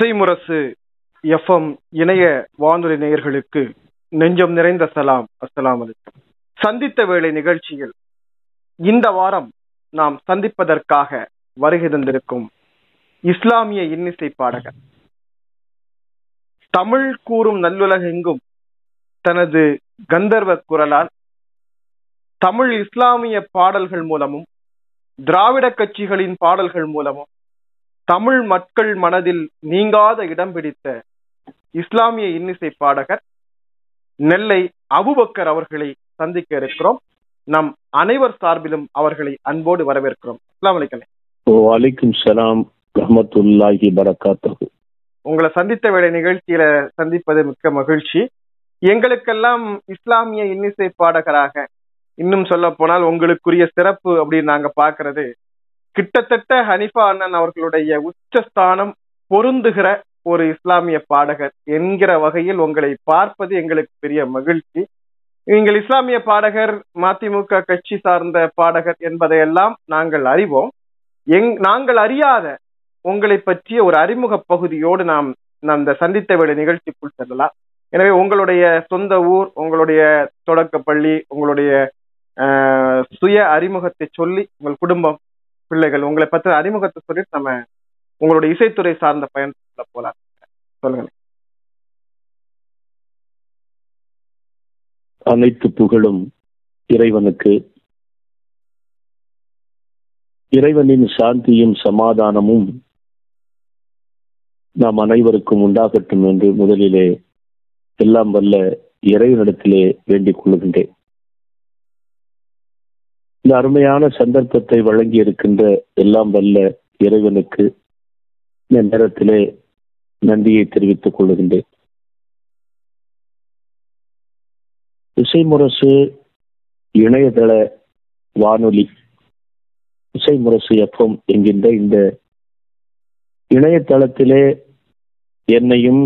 இசைமுரசு FM இணைய வானொலி நேயர்களுக்கு நெஞ்சம் நிறைந்த சலாம். அஸ்லாம் சந்தித்த வேளை நிகழ்ச்சியில் இந்த வாரம் நாம் சந்திப்பதற்காக வருகை தந்திருக்கும் இஸ்லாமிய இன்னிசை பாடகர். தமிழ் கூறும் நல்லுலகெங்கும் தனது கந்தர்வ குரலால் தமிழ் இஸ்லாமிய பாடல்கள் மூலமும் திராவிட கட்சிகளின் பாடல்கள் மூலமும் தமிழ் மக்கள் மனதில் நீங்காத இடம் பிடித்த இஸ்லாமிய இன்னிசை பாடகர் நெல்லை அபுபக்கர் அவர்களை சந்திக்க இருக்கிறோம். நம் அனைவர் சார்பிலும் அவர்களை அன்போடு வரவேற்கிறோம். அஸ்லாம் வலைக்கும் சலாம் ரஹமத்துல்லாஹி பரக்காத்தஹு. உங்களை சந்தித்த வேலை நிகழ்ச்சியில சந்திப்பது மிக்க மகிழ்ச்சி. எங்களுக்கெல்லாம் இஸ்லாமிய இன்னிசை பாடகராக இன்னும் சொல்ல போனால் உங்களுக்குரிய சிறப்பு அப்படின்னு நாங்க பாக்குறது கிட்டத்தட்ட ஹனிஃபா அண்ணன் அவர்களுடைய உச்சஸ்தானம் பொருந்துகிற ஒரு இஸ்லாமிய பாடகர் என்கிற வகையில் உங்களை பார்ப்பது எங்களுக்கு பெரிய மகிழ்ச்சி. நீங்கள் இஸ்லாமிய பாடகர் மதிமுக கட்சி சார்ந்த பாடகர் என்பதையெல்லாம் நாங்கள் அறிவோம். எங் நாங்கள் அறியாத உங்களை பற்றிய ஒரு அறிமுக பகுதியோடு நாம் அந்த சந்தித்த வேலை நிகழ்ச்சிக்குள் செல்லலாம். எனவே உங்களுடைய சொந்த ஊர் உங்களுடைய தொடக்க பள்ளி உங்களுடைய சுய அறிமுகத்தை சொல்லி உங்கள் குடும்பம் பிள்ளைகள் உங்களை பற்றி அறிமுகத்தை சொல்லிட்டு நம்ம உங்களுடைய இசைத்துறை சார்ந்த பயணத்துல போலாம். சொல்லுங்க. அனைத்து புகழும் இறைவனுக்கு. இறைவனின் சாந்தியும் சமாதானமும் நாம் அனைவருக்கும் உண்டாகட்டும் என்று முதலிலே எல்லாம் வல்ல இறைவனிடத்திலே வேண்டிக் கொள்கின்றேன் இந்த அருமையான சந்தர்ப்பத்தை வழங்கி இருக்கின்ற எல்லாம் வல்ல இறைவனுக்கு இந்த நேரத்திலே நன்றியை தெரிவித்துக் கொள்கின்றேன். இசைமுரசு இணையதள வானொலி இசைமுரசு எஃப்எம் என்கின்ற இந்த இணையதளத்திலே என்னையும்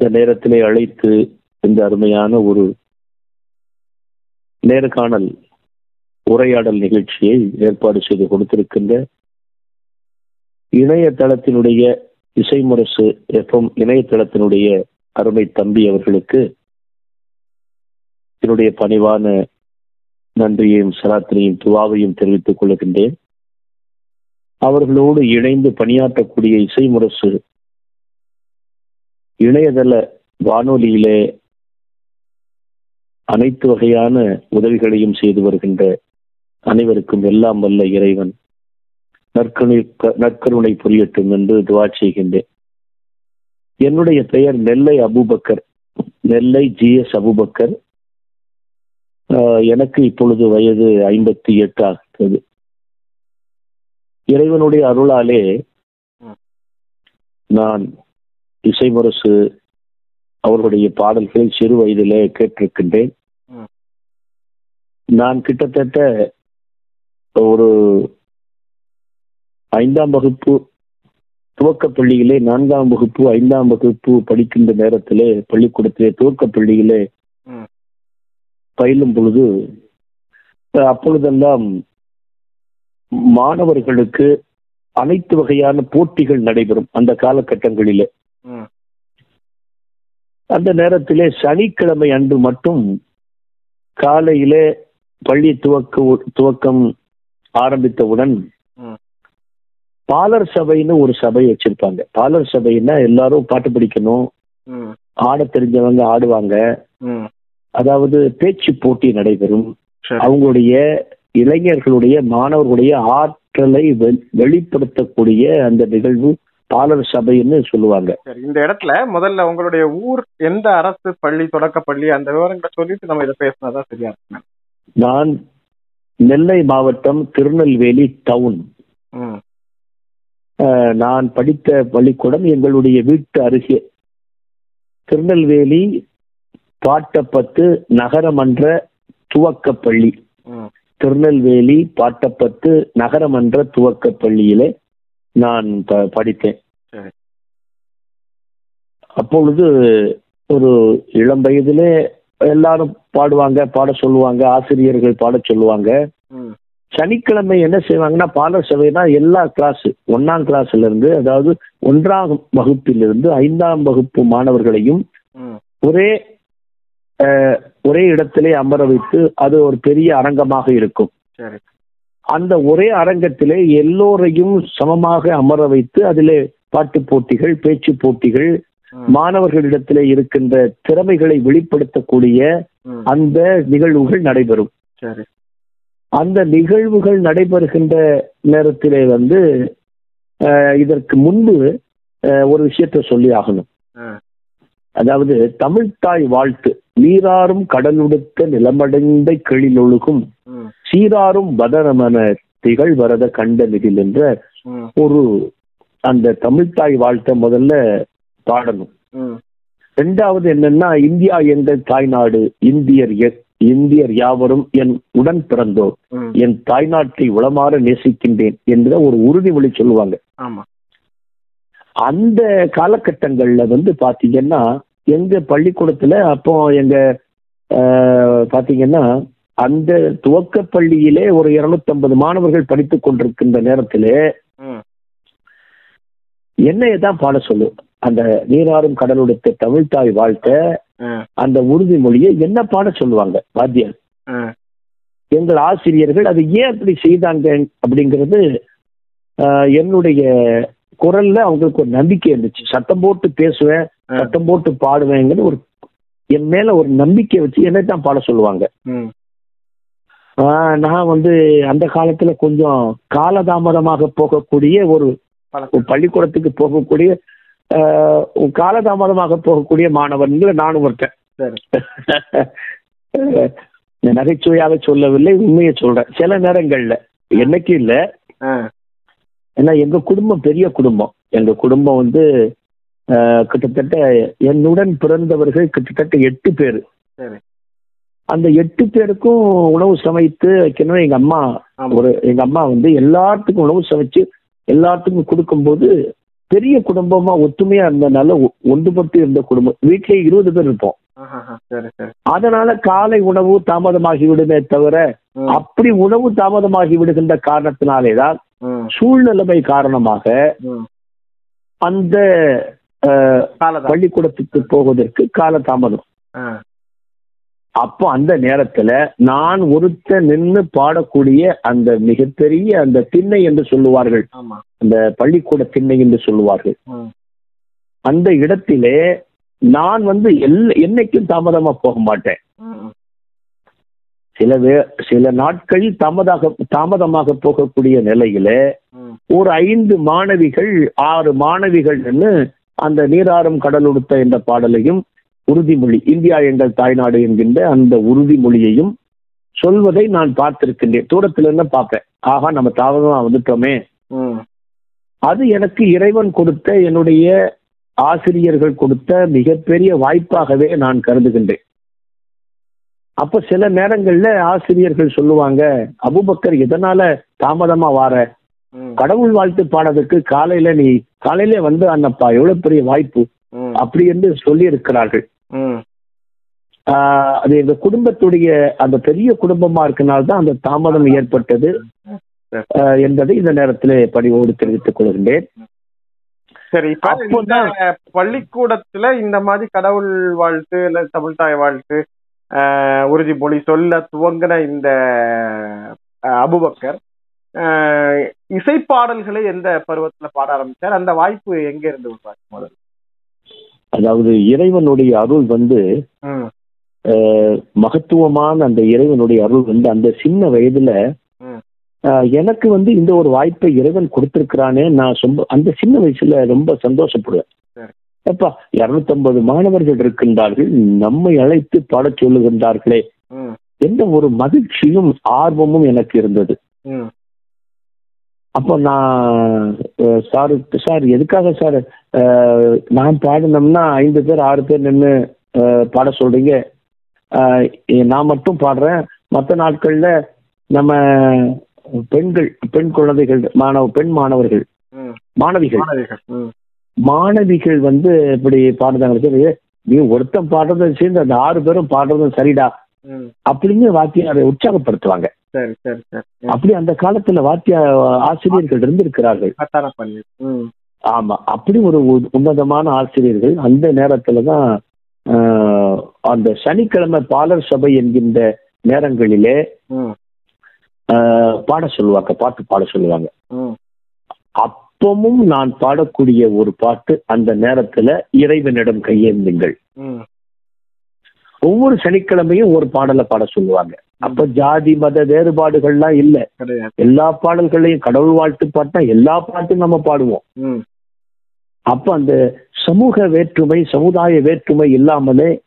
இந்த நேரத்திலே அழைத்து இந்த அருமையான ஒரு நேர்காணல் உரையாடல் நிகழ்ச்சியை ஏற்பாடு செய்து கொடுத்திருக்கின்ற இணையதளத்தினுடைய இசைமுரசு எஃப்எம் இணையதளத்தினுடைய அருமை தம்பி அவர்களுக்கு என்னுடைய பணிவான நன்றியையும் சராத்திரியும் துவாவையும் தெரிவித்துக் கொள்கின்றேன். அவர்களோடு இணைந்து பணியாற்றக்கூடிய இசைமுரசு இணையதள வானொலியிலே அனைத்து வகையான உதவிகளையும் செய்து வருகின்ற அனைவருக்கும் எல்லாம் வல்ல இறைவன். நற்கருணை நற்கருணை புரியட்டும் என்று துவா செய்கின்றேன். என்னுடைய பெயர் Nellai Abu Bakr. Nellai G S Abubakar. எனக்கு இப்பொழுது வயது ஐம்பத்தி எட்டு ஆகிறது இறைவனுடைய அருளாலே நான் இசைமுரசு அவர்களுடைய பாடல்களை சிறு வயதிலே கேட்டிருக்கின்றேன். நான் கிட்டத்தட்ட ஒரு ஐந்தாம் வகுப்பு துவக்க பள்ளியிலே நான்காம் வகுப்பு ஐந்தாம் வகுப்பு படிக்கின்ற நேரத்திலே பள்ளிக்கூடத்திலே துவக்க பள்ளியிலே பயிலும் பொழுது அப்பொழுதெல்லாம் மாணவர்களுக்கு அனைத்து வகையான போட்டிகள் நடைபெறும் அந்த காலகட்டங்களிலே. அந்த நேரத்திலே சனிக்கிழமை அன்று மட்டும் காலையிலே பள்ளி துவக்க துவக்கம் ஆரம்பித்தவுடன் பாலர் சபைன்னு ஒரு சபை வச்சிருப்பாங்க. பாலர் சபைன்னா எல்லாரும் பாட்டு படிக்கணும். ஆட தெரிஞ்சவங்க ஆடுவாங்க. அதாவது பேச்சு போட்டி நடைபெறும். அவங்களுடைய இளைஞர்களுடைய மாணவர்களுடைய ஆற்றலை வெளிப்படுத்தக்கூடிய அந்த நிகழ்வு பாலர் சபைன்னு சொல்லுவாங்க. இந்த இடத்துல முதல்ல உங்களுடைய ஊர் எந்த அரசு பள்ளி தொடக்க பள்ளி அந்த விவரங்களை சொல்லிட்டு நம்ம இதை பேசினாதான் சரியா இருக்கு நான் நெல்லை மாவட்டம் திருநெல்வேலி டவுன் நான் படித்த பள்ளிக்கூடம் எங்களுடைய வீட்டு அருகே. திருநெல்வேலி பாட்டப்பத்து நகரமன்ற துவக்க பள்ளி. திருநெல்வேலி பாட்டப்பத்து நகரமன்ற துவக்க பள்ளியிலே நான் படித்தேன். அப்பொழுது ஒரு இளம் வயதிலே எல்லாரும் பாடுவாங்க பாட சொல்லுவாங்க ஆசிரியர்கள் பாட சொல்லுவாங்க. சனிக்கிழமை என்ன செய்வாங்கன்னா பாலர் சபைனா எல்லா கிளாஸ் ஒன்னாம் கிளாஸ்ல இருந்து அதாவது ஒன்றாம் வகுப்பிலிருந்து ஐந்தாம் வகுப்பு மாணவர்களையும் ஒரே ஒரே இடத்திலே அமர வைத்து அது ஒரு பெரிய அரங்கமாக இருக்கும். அந்த ஒரே அரங்கத்திலே எல்லோரையும் சமமாக அமர வைத்து அதிலே பாட்டு போட்டிகள் பேச்சு போட்டிகள் மாணவர்களிடத்திலே இருக்கின்ற திறமைகளை வெளிப்படுத்தக்கூடிய அந்த நிகழ்வுகள் நடைபெறும். அந்த நிகழ்வுகள் நடைபெறுகின்ற நேரத்திலே வந்து இதற்கு முன்பு ஒரு விஷயத்தை சொல்லி ஆகணும். அதாவது தமிழ்த்தாய் வாழ்த்து நீராறும் கடலுடுத்த நிலமடைந்த கிளிலொழுகும் ம், சீராரும் வதனமன திகழ் வரத கண்டனிதில் என்ற ம், ஒரு அந்த தமிழ்த்தாய் வாழ்த்தை முதல்ல பாடணும். ரெண்டாவது என்னன்னா இந்தியா எங்கள் தாய்நாடு இந்தியர் இந்தியர் யாவரும் என் உடன் பிறந்தோர் என் தாய்நாட்டை உளமாற நேசிக்கின்றேன் என்ற ஒரு உறுதிமொழி சொல்லுவாங்க. அந்த காலகட்டங்கள்ல வந்து பாத்தீங்கன்னா எங்க பள்ளிக்கூடத்துல அப்போ எங்க பாத்தீங்கன்னா அந்த துவக்க பள்ளியிலே ஒரு 250 மாணவர்கள் படித்துக் கொண்டிருக்கின்ற நேரத்திலே ம், என்னைய தான் பாட சொல்லும். அந்த நீராறும் கடலுடுத்த தமிழ்த்தாய் வாழ்த்த அந்த உறுதிமொழியை என்ன பாட சொல்லுவாங்க வாத்தியார்? எங்கள் ஆசிரியர்கள் அதை ஏன் அப்படி செய்தாங்க அப்படிங்கிறது என்னுடைய குரல்ல அவங்களுக்கு ஒரு நம்பிக்கை இருந்துச்சு. சத்தம் போட்டு பேசுவேன். சத்தம் போட்டு பாடுவேங்கிற ஒரு என் மேல ஒரு நம்பிக்கை வச்சு என்னை தான் பாட சொல்லுவாங்க. நான் வந்து அந்த காலத்துல கொஞ்சம் காலதாமதமாக போகக்கூடிய ஒரு பள்ளிக்கூடத்துக்கு போகக்கூடிய காலதாமதமாக போகக்கூடிய மாணவன்ல நானும் ஒருத்தன் நகைச்சுவையாக சொல்லவில்லை உண்மையை சொல்றேன். சில நேரங்கள்ல என்னைக்கு இல்ல ஏன்னா எங்க குடும்பம் பெரிய குடும்பம். எங்க குடும்பம் வந்து கிட்டத்தட்ட என்னுடன் பிறந்தவர்கள் கிட்டத்தட்ட எட்டு பேர். அந்த எட்டு பேருக்கும் உணவு சமைத்து வைக்கணும் எங்க அம்மா. ஒரு எங்க அம்மா வந்து எல்லாத்துக்கும் உணவு சமைச்சு எல்லாத்துக்கும் கொடுக்கும்போது பெரிய குடும்பமா ஒத்துமையா இருந்தனால ஒன்றுபட்டு இருந்த குடும்பம். வீட்லயே இருபது பேர் இருப்போம். அதனால காலை உணவு தாமதமாகி விடுமே தவிர அப்படி உணவு தாமதமாகி விடுகின்ற காரணத்தினாலேதான் சூழ்நிலைமை காரணமாக. அந்த பள்ளிக்கூடத்துக்கு போவதற்கு கால தாமதம் அப்போ அந்த நேரத்துல நான் ஒருத்த நின்று பாடக்கூடிய அந்த மிகப்பெரிய அந்த திண்ணை என்று சொல்லுவார்கள். ஆமா. அந்த பள்ளிக்கூட திண்ணை என்று சொல்லுவார்கள். அந்த இடத்திலே நான் வந்து எல் என்னைக்கும் தாமதமா போக மாட்டேன். சில வே சில நாட்கள் தாமதாக தாமதமாக போகக்கூடிய நிலையில ஒரு ஐந்து மாணவிகள் ஆறு மாணவிகள் அந்த நீராறும் கடலுடுத்த என்ற பாடலையும் உறுதிமொழி இந்தியா எங்கள் தாய்நாடு என்கின்ற அந்த உறுதிமொழியையும் சொல்வதை நான் பார்த்திருக்கின்றேன். தூரத்துல இருந்து பார்ப்பேன். ஆகா நம்ம தாமதமா வந்துட்டோமே. அது எனக்கு இறைவன் கொடுத்த என்னுடைய ஆசிரியர்கள் கொடுத்த மிகப்பெரிய வாய்ப்பாகவே நான் கருதுகின்றேன். அப்ப சில நேரங்கள்ல ஆசிரியர்கள் சொல்லுவாங்க அபுபக்கர் எதனால தாமதமா வார? கடவுள் வாழ்த்து பாடத்துக்கு காலையில நீ காலையில வந்து அண்ணப்பா எவ்வளவு பெரிய வாய்ப்பு? அப்படி என்று சொல்லி இருக்கிறார்கள் அது எங்க குடும்பத்துடைய அந்த பெரிய குடும்பமா இருக்கனால்தான் அந்த தாமதம் ஏற்பட்டது. என்பதை இந்த நேரத்தில் பணிவோடு தெரிவித்துக் கொள்கின்றேன். சரி அப்போதான் பள்ளிக்கூடத்துல இந்த மாதிரி கடவுள் வாழ்த்து இல்ல தமிழ்தாய் வாழ்த்து உறுதிமொழி சொல்ல துவங்கின இந்த அபுபக்கர் ஆஹ், இசைப்பாடல்களை எந்த பருவத்துல பாட ஆரம்பிச்சார்? அந்த வாய்ப்பு எங்க இருந்து உருவாச்சு முதல்ல? அதாவது இறைவனுடைய அருள் வந்து மகத்துவமான அந்த இறைவனுடைய அருள் வந்து அந்த சின்ன வயதுல எனக்கு வந்து இந்த ஒரு வாய்ப்பை இறைவன் கொடுத்திருக்கிறானே நான் ரொம்ப அந்த சின்ன வயசுல ரொம்ப சந்தோஷப்படுவேன். அப்பா இருநூத்தம்பது மாணவர்கள் இருக்கின்றார்கள் நம்மை அழைத்து பாடச் சொல்லுகின்றார்களே. என்ற ஒரு மகிழ்ச்சியும் ஆர்வமும் எனக்கு இருந்தது. அப்போ நான் சார் சார் எதுக்காக சார் நான் பாடினோம்னா ஐந்து பேர் ஆறு பேர் நின்று பாட சொல்றீங்க? நான் மட்டும் பாடுறேன். மற்ற நாட்கள்ல நம்ம பெண்கள் பெண் குழந்தைகள் மாணவ பெண் மாணவர்கள். மாணவிகள். மாணவிகள் வந்து இப்படி பாடுறாங்க நீ ஒருத்தன் பாடுறதும் சேர்ந்து அந்த ஆறு பேரும் பாடுறதும் சரிடா அப்படின்னு வாத்தியாரை உற்சாகப்படுத்துவாங்க. அப்படி அந்த காலத்துல வாத்திய ஆசிரியர்கள் இருந்திருக்கிறார்கள். ஆமா அப்படி ஒரு உன்னதமான ஆசிரியர்கள் அந்த நேரத்துல தான் ஆஹ், அந்த சனிக்கிழமை பாலர் சபை என்கின்ற நேரங்களிலே பாட சொல்லுவாங்க பாட்டு பாட சொல்லுவாங்க. ம். அப்பமும் நான் பாடக்கூடிய ஒரு பாட்டு அந்த நேரத்துல இறைவனிடம் கையேந்துங்கள். ஒவ்வொரு சனிக்கிழமையும் ஒரு பாடலை பாட சொல்லுவாங்க. அப்ப ஜாதி மத வேறுபாடுகள்லாம் இல்ல. எல்லா பாடல்களையும் கடவுள் வாழ்த்து பாட்டா எல்லா பாட்டும் நம்ம பாடுவோம். ம். அப்ப அந்த சமூக வேற்றுமை சமுதாய வேற்றுமை இல்லாமலே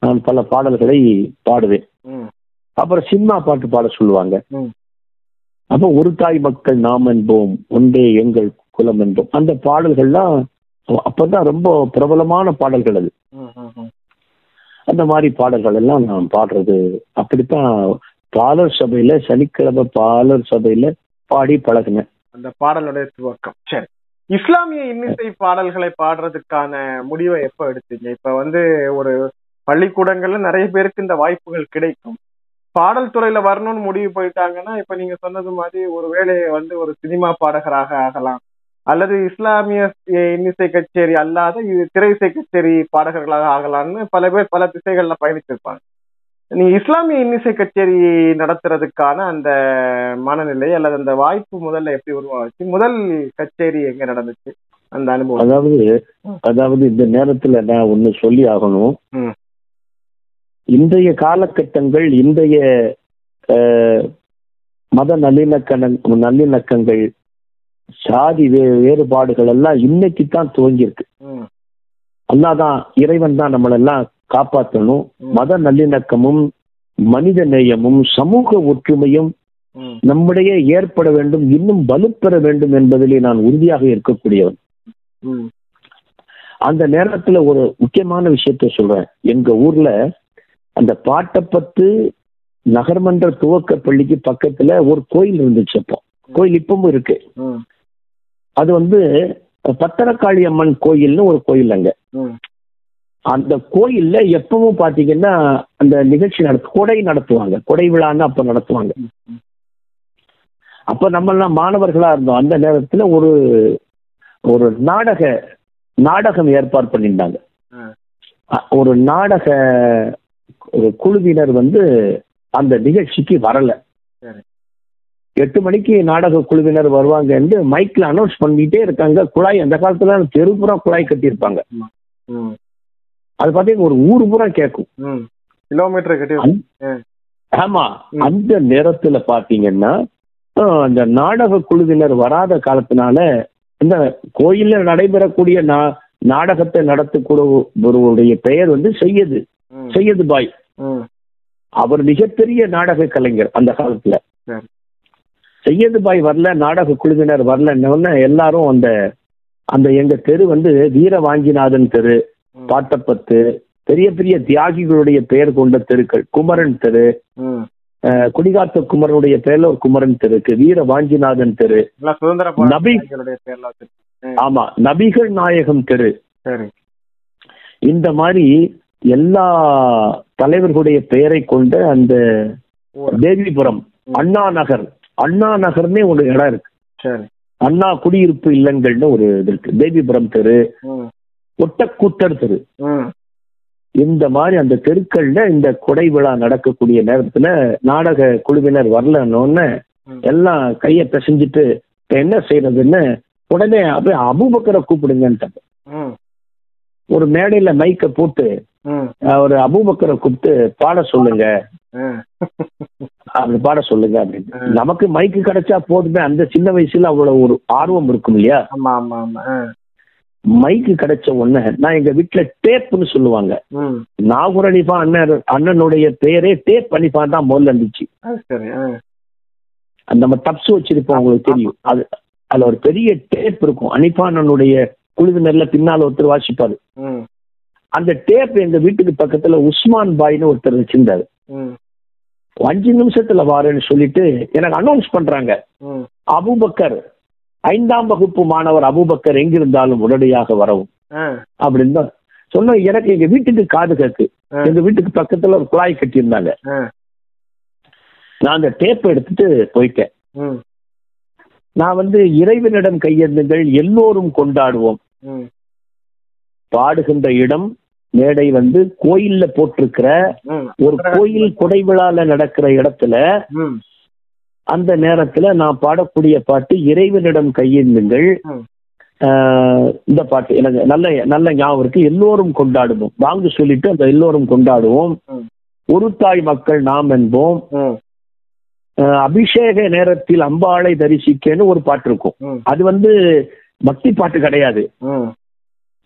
நான் பல பாடல்களை பாடுவேன். அப்புறம் சினிமா பாட்டு பாட சொல்லுவாங்க. ம். அப்ப ஒரு தாய் மக்கள் நாம் என்போம் ஒன்றே எங்கள் குலம் என்போம். அந்த பாடல்கள்லாம் அப்பதான் ரொம்ப பிரபலமான பாடல்கள் அது. அந்த மாதிரி பாடல்கள் எல்லாம் நான் பாடுறது. அப்படித்தான் பாலர் சபையில சனிக்கிழமை பாலர் சபையில பாடி பழகுனேன். அந்த பாடலுடைய துவக்கம். சரி. இஸ்லாமிய இன்னிசை பாடல்களை பாடுறதுக்கான முடிவை எப்ப எடுத்தீங்க? இப்ப வந்து ஒரு பள்ளிக்கூடங்கள்ல நிறைய பேருக்கு இந்த வாய்ப்புகள் கிடைக்கும். பாடல் துறையில வரணும்னு முடிவு போயிட்டாங்கன்னா இப்ப நீங்க சொன்னது மாதிரி ஒரு வேலையை வந்து ஒரு சினிமா பாடகராக ஆகலாம். அல்லது இஸ்லாமிய இன்னிசை கச்சேரி அல்லாத இது திரை இசை கச்சேரி பாடகர்களாக ஆகலாம்னு பல பேர் பல திசைகள்ல பயணிச்சிருப்பாங்க. நீங்க இஸ்லாமிய இன்னிசை கச்சேரி நடத்துறதுக்கான அந்த மனநிலை அல்லது அந்த வாய்ப்பு முதல்ல எப்படி உருவாச்சு? முதல் கச்சேரி எங்க நடந்துச்சு? அந்த அனுபவம். அதாவது அதாவது இந்த நேரத்துல நான் ஒண்ணு சொல்லி ஆகணும். இன்றைய காலகட்டங்கள் இன்றைய மத நல்லிணக்க நல்லிணக்கங்கள் சாதி வே வேறுபாடுகள் எல்லாம் இன்னைக்கு தான் துவங்கியிருக்கு அல்லாதான் இறைவன் தான் நம்மளெல்லாம் காப்பாற்றணும். மத நல்லிணக்கமும் மனித நேயமும் சமூக ஒற்றுமையும் நம்மிடையே ஏற்பட வேண்டும் இன்னும் வலுப்பெற வேண்டும் என்பதிலே நான் உறுதியாக இருக்கக்கூடியவன். அந்த நேரத்துல ஒரு முக்கியமான விஷயத்த சொல்றேன். எங்க ஊர்ல அந்த பாட்டப்பத்து நகர்மன்ற துவக்க பள்ளிக்கு பக்கத்துல ஒரு கோயில் இருந்துச்சு அப்போ. கோயில் இப்பவும் இருக்கு. அது வந்து பத்தரக்காளி அம்மன் கோயில்னு ஒரு கோயில் அங்க. அந்த கோயில்ல எப்பவும் பாத்தீங்கன்னா அந்த நிகழ்ச்சி நடத்து கொடை நடத்துவாங்க. கொடை விழான்னு அப்ப நடத்துவாங்க. அப்ப நம்ம எல்லாம் மாணவர்களா இருந்தோம். அந்த நேரத்துல ஒரு ஒரு நாடக நாடகம் ஏற்பாடு பண்ணியிருந்தாங்க. ஒரு நாடக ஒரு குழுவினர் வந்து அந்த நிகழ்ச்சிக்கு வரல. எட்டு மணிக்கு நாடக குழுவினர் வருவாங்க என்று மைக்ல அனௌன்ஸ் பண்ணிட்டே இருக்காங்க. குழாய் அந்த காலத்துல தெருப்புறா குழாய் கட்டியிருப்பாங்க. அது பாத்தீங்கன்னா ஒரு ஊர் பூரா கேட்கும். கிலோமீட்டர் கட்டி ஆமா. அந்த நேரத்துல பாத்தீங்கன்னா அந்த நாடக குழுவினர் வராத காலத்தினால இந்த கோயில்ல நடைபெறக்கூடிய நாடகத்தை நடத்தக்கூடியவருடைய பெயர் வந்து செய்யது. ம், செய்யது பாய். அவர் மிகப்பெரிய நாடக கலைஞர் அந்த காலத்துல. சரி. செய்யது பாய் வரல நாடக குழுவினர் வரலன்னு எல்லாரும் அந்த அந்த எங்க தெரு வந்து வீர வாஞ்சிநாதன் தெரு பாட்டப்பத்து பெரிய பெரிய தியாகிகளுடைய பெயர் கொண்ட தெருக்கள் குமரன் தெரு குடிகாத்த குமரனுடைய பெயர்ல ஒரு குமரன் தெருக்கு வீர வாஞ்சிநாதன் தெரு. நபி. பேர்ல ஆமா நபிகள் நாயகம் தெரு. இந்த மாதிரி எல்லா தலைவர்களுடைய பெயரை கொண்ட அந்த. தேவிபுரம் அண்ணா நகர். அண்ணா நகர்னே ஒரு இடம் இருக்கு. அண்ணா குடியிருப்பு இல்லங்கள்னு ஒரு இது இருக்கு. தேவிபுரம் தெரு ஒட்டக்கூத்தர் தெரு. இந்த மாதிரி அந்த தெருக்கள்ல இந்த கொடை விழா நடக்கக்கூடிய நேரத்துல நாடக குழுவினர் வரலன்னொன்னு ம். எல்லாம் கையை பிசைஞ்சிட்டு இப்ப என்ன செய்யறதுன்னு உடனே அப்படியே அபூபக்கரை கூப்பிடுங்கன்ட்டாங்க. ஒரு மேடையில மைக்க போட்டு ஒரு அபூபக்கரை கூப்பிட்டு பாட சொல்லுங்க. அப்படி பாட சொல்லுங்க அப்படின்னு. நமக்கு மைக்கு கிடைச்சா போதுமே அந்த சின்ன வயசுல அவ்வளவு ஒரு ஆர்வம் இருக்கும் இல்லையா? ஆமா ஆமா ஆமா. ஆ. மைக்கு கிடைச்ச உடனே நான் எங்க வீட்டுல டேப்னு சொல்லுவாங்க. நாகூர் அனிஃபா அண்ணன் அண்ணனுடைய பேரே டேப் அனிஃபா தான் முதல்ல இருந்துச்சு. நம்ம டப்ஸ் வச்சிருப்போம் உங்களுக்கு தெரியும். அது அதுல ஒரு பெரிய டேப் இருக்கும். அனிஃபா அண்ணனுடைய குழுவினர்ல பின்னால ஒருத்தர் வாசிப்பாரு. அந்த டேப் எங்க வீட்டுக்கு பக்கத்துல உஸ்மான் பாய்னு ஒருத்தர் வச்சிருந்தாரு. அஞ்சு நிமிஷத்துல வாரேன்னு சொல்லிட்டு எனக்கு அனௌன்ஸ் பண்றாங்க. அபூபக்கர் ஐந்தாம் வகுப்பு மாணவர் அபூபக்கர் எங்கிருந்தாலும் உடனடியாக வரவும். அப்படின்னு தான் சொன்ன எனக்கு எங்க வீட்டுக்கு காது கேக்கு. எங்க வீட்டுக்கு பக்கத்துல ஒரு குழாய் கட்டியிருந்தாங்க. நான் அந்த டேப் எடுத்துட்டு போயிட்டேன். நான் வந்து இறைவனிடம் கையெழுந்துங்கள் எல்லோரும் கொண்டாடுவோம். பாடுகின்ற இடம் மேடை வந்து கோயில்ல போட்டிருக்கிற ஒரு கோயில் கொடை விழால நடக்கிற இடத்துல அந்த நேரத்துல நான் பாடக்கூடிய பாட்டு இறைவனிடம் கையேந்துங்கள். இந்த பாட்டு எனக்கு நல்ல நல்ல ஞாபகம் இருக்கு. எல்லோரும் கொண்டாடுவோம். வாங்க சொல்லிட்டு அந்த எல்லோரும் கொண்டாடுவோம். ஒரு தாய் மக்கள் நாம் என்போம். அபிஷேக நேரத்தில் அம்பாளை தரிசிக்கன்னு ஒரு பாட்டு இருக்கும். அது வந்து பக்தி பாட்டு கிடையாது.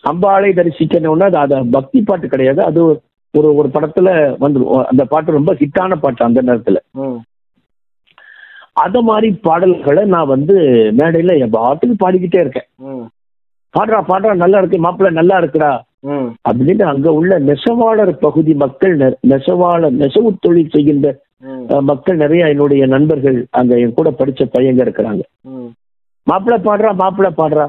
அம்பாளை தரிசிக்கணும்னா அது அது பக்தி பாட்டு கிடையாது. அது ஒரு ஒரு படத்துல வந்துடும் அந்த பாட்டு ரொம்ப ஹிட்டான பாட்டு அந்த நேரத்துல. அத மாதிரி பாடல்களை நான் வந்து மேடையில என் பாட்டுக்கு பாடிக்கிட்டே இருக்கேன். பாடுறா பாடுறா நல்லா இருக்கு மாப்பிள்ளை நல்லா இருக்குடா. அப்படின்னு அங்க உள்ள நெசவாளர் பகுதி மக்கள் நெ- நெசவாளர் நெசவு தொழில் செய்கின்ற மக்கள் நிறைய என்னுடைய நண்பர்கள் அங்க என் கூட படிச்ச பையங்க இருக்கிறாங்க. மாப்பிள்ளை பாடுறா மாப்பிள்ளை பாடுறா.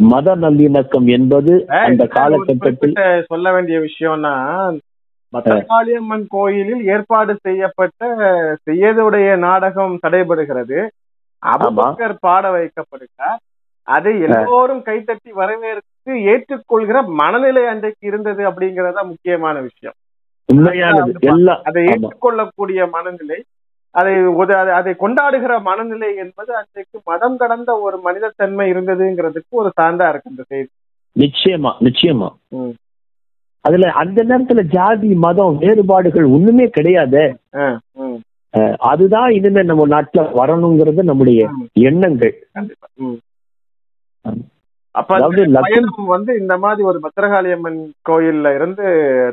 மத நல்லிணக்கம் என்பது அந்த காலகட்டத்தில் சொல்ல வேண்டிய விஷயம்னா பத்திரகாளியம்மன் கோயிலில் ஏற்பாடு செய்யப்பட்ட செய்யதுடைய நாடகம் தடைபடுகிறது. அபுபக்கர் பாட வைக்கப்படுகிறார் அதை எல்லோரும் கைத்தட்டி வரவேற்று ஏற்றுக்கொள்கிற மனநிலை அன்றைக்கு இருந்தது அப்படிங்கறத முக்கியமான விஷயம். உண்மையானது. அதை. ஏற்றுக்கொள்ளக்கூடிய மனநிலை அதை அதை- கொண்டாடுகிற மனநிலை என்பது அன்றைக்கு மதம் கடந்த ஒரு மனிதத்தன்மை இருந்ததுங்கிறதுக்கு ஒரு சான்றா இருக்கு இந்த செய்தி நிச்சயமா நிச்சயமா. அதுல அந்த நேரத்துல ஜாதி மதம் வேறுபாடுகள் ஒண்ணுமே கிடையாது அதுதான் இனிமே நம்ம நாட்டுல வரணுங்கிறது நம்முடைய. எண்ணங்கள். அப்ப பயணம் வந்து இந்த மாதிரி ஒரு பத்திரகாளி அம்மன் கோயில்ல இருந்து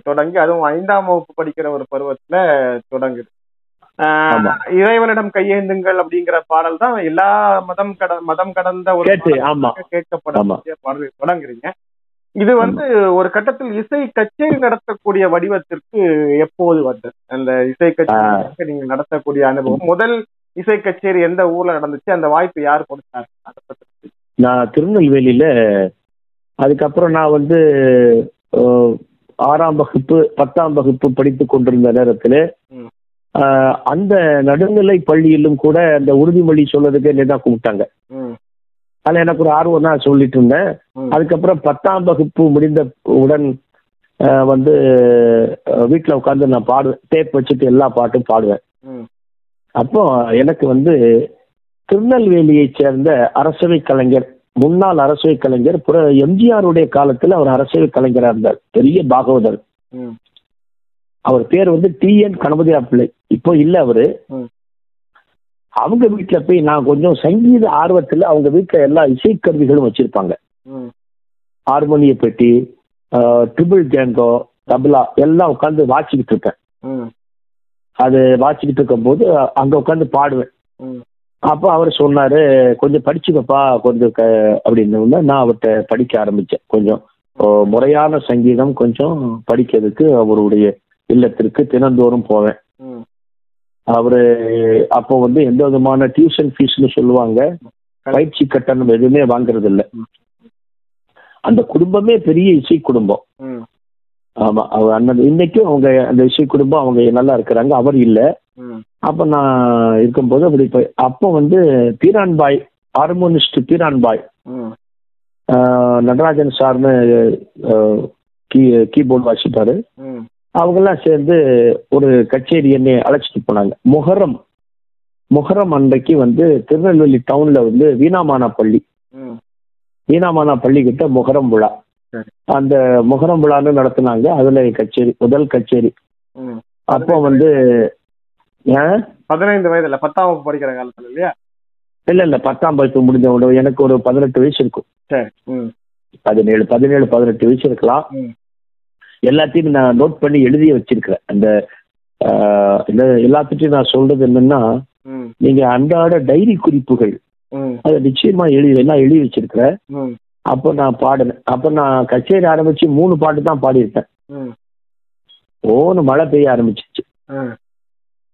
தொடங்கி அதுவும் ஐந்தாம் வகுப்பு படிக்கிற ஒரு பருவத்துல தொடங்குது. இறைவனிடம் கையேந்துங்கள் அப்படிங்கிற பாடல் தான் எல்லா மதம் கட மதம் கடந்த ஒரு கேட்கப்படக்கூடிய பாடல் தொடங்குறீங்க. இது வந்து ஒரு கட்டத்தில் இசை கச்சேரி நடத்தக்கூடிய வடிவத்திற்கு எப்போது வந்தது? அந்த இசை கச்சேரி நீங்க நடத்தக்கூடிய அனுபவம். முதல் இசை கச்சேரி எந்த ஊர்ல நடந்துச்சு? அந்த வாய்ப்பு யார் கொடுத்தாரு? அதை பத்தி நான் திருநெல்வேலியில அதுக்கப்புறம் நான் வந்து ஆறாம் வகுப்பு பத்தாம் வகுப்பு படித்து கொண்டிருந்த நேரத்துல அந்த நடுநிலை பள்ளியிலும் கூட அந்த உறுதிமொழி சொல்றதுக்கு என்னை தான் கூப்பிட்டாங்க. அதுல எனக்கு ஒரு ஆர்வம் தான் சொல்லிட்டு இருந்தேன். அதுக்கப்புறம் பத்தாம் வகுப்பு முடிந்த உடன் வந்து வீட்டுல உட்காந்து நான் பாடுவேன். டேப் வச்சுட்டு எல்லா பாட்டும் பாடுவேன். அப்போ எனக்கு வந்து திருநெல்வேலியைச் சேர்ந்த அரசவை கலைஞர் முன்னாள் அரசவை கலைஞர் புற எம்ஜிஆருடைய காலத்துல அவர் அரசவை கலைஞரா இருந்தார். பெரிய பாகவதர். அவர் பேர் வந்து டி என் கணபதியா பிள்ளை. இப்போ இல்ல அவரு. அவங்க வீட்டுல போய் நான் கொஞ்சம் சங்கீத ஆர்வத்துல அவங்க வீட்டுல எல்லா இசைக்கருவிகளும் வச்சிருப்பாங்க. ஹார்மோனிய பெட்டி ட்ரிபிள் ஜேங்கோ தபலா எல்லாம் உட்காந்து வாசிக்கிட்டு இருப்பேன். அது வாசிக்கிட்டு இருக்கும்போது அங்க உட்காந்து பாடுவேன். அப்போ அவர் சொன்னாரு கொஞ்சம் படிச்சுக்கப்பா கொஞ்சம் க அப்படின்னு நான் அவர்கிட்ட படிக்க ஆரம்பிச்சேன். கொஞ்சம் முறையான சங்கீதம் கொஞ்சம் படிக்கிறதுக்கு அவருடைய இல்லத்திற்கு தினந்தோறும் போவேன். அவரு அப்போ வந்து எந்த விதமான டியூஷன் ஃபீஸ்னு சொல்லுவாங்க. பயிற்சி கட்டணம் எதுவுமே வாங்குறது இல்ல அந்த குடும்பமே பெரிய இசை குடும்பம். ஆமா அவர் அண்ணன் இன்னைக்கும் அவங்க அந்த இசை குடும்பம் அவங்க நல்லா இருக்கிறாங்க. அவர் இல்ல. அப்ப நான் இருக்கும்போது அப்படி அப்போ வந்து பீரான் பாய் ஹார்மோனிஸ்ட் பீரான் பாய் ம், ஆஹ் நடராஜன் சார்னு கீ கீபோர்டு வாசிப்பாரு. அவங்கெல்லாம் சேர்ந்து ஒரு கச்சேரி என்னை அழைச்சிட்டு போனாங்க. முகரம் முகரம் அன்றைக்கு வந்து திருநெல்வேலி டவுன்ல வந்து வீணாமானா பள்ளி. வீணாமானா பள்ளி கிட்ட முகரம் விழா. அந்த முகரம் விழான்னு நடத்துனாங்க. அதுல கச்சேரி முதல் கச்சேரி. அப்போ வந்து பதினைந்து வயதுல பத்தாம் வகுப்பு படிக்கிற காலத்துல இல்லையா? இல்ல இல்ல பத்தாம் வகுப்பு முடிஞ்ச உடனே எனக்கு ஒரு பதினெட்டு வயசு இருக்கும். சரி ம், பதினேழு பதினேழு பதினெட்டு வயசு இருக்கலாம். எல்லாத்தையும் நான் நோட் பண்ணி எழுதி வச்சிருக்கிறேன். அந்த எல்லாத்துட்டையும் நான் சொல்றது என்னன்னா நீங்க அன்றாட டைரி குறிப்புகள் அதை நிச்சயமா எழுதி எல்லாம் எழுதி வச்சிருக்கிறேன். அப்போ நான் பாடினேன் அப்போ நான் கச்சேரி ஆரம்பிச்சு மூணு பாட்டு தான் பாடியிருக்கேன் ஓன்னு மழை பெய்ய ஆரம்பிச்சிச்சு ம்,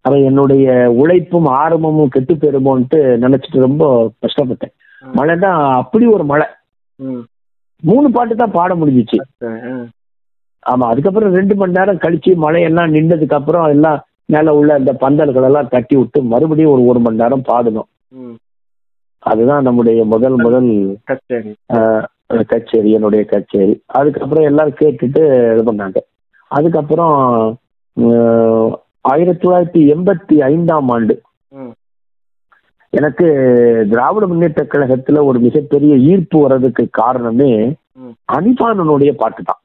அவ என்னுடைய உழைப்பும் ஆரம்பமும் கெட்டு போயிருமோன்ட்டு நினைச்சிட்டு ரொம்ப கஷ்டப்பட்டேன். மழை தான் அப்படி ஒரு மழை. மூணு பாட்டு தான் பாட முடிஞ்சிச்சு. சரி, ம், ஆமா அதுக்கப்புறம் ரெண்டு மணி நேரம் கழிச்சு மழையெல்லாம் நின்னதுக்கு அப்புறம் எல்லாம் மேல உள்ள அந்த பந்தல்கள் எல்லாம் தட்டி விட்டு மறுபடியும் ஒரு ஒரு மணி நேரம் பாடணும். அதுதான் நம்முடைய முதல் முதல் கச்சேரி என்னுடைய கச்சேரி அதுக்கப்புறம் எல்லாரும் கேட்டுட்டு இது பண்ணாங்க அதுக்கப்புறம் ஆயிரத்தி தொள்ளாயிரத்தி எண்பத்தி ஐந்தாம் ஆண்டு. எனக்கு திராவிட முன்னேற்ற கழகத்துல ஒரு மிகப்பெரிய ஈர்ப்பு வர்றதுக்கு காரணமே. அனிபானனுடைய பாட்டு தான்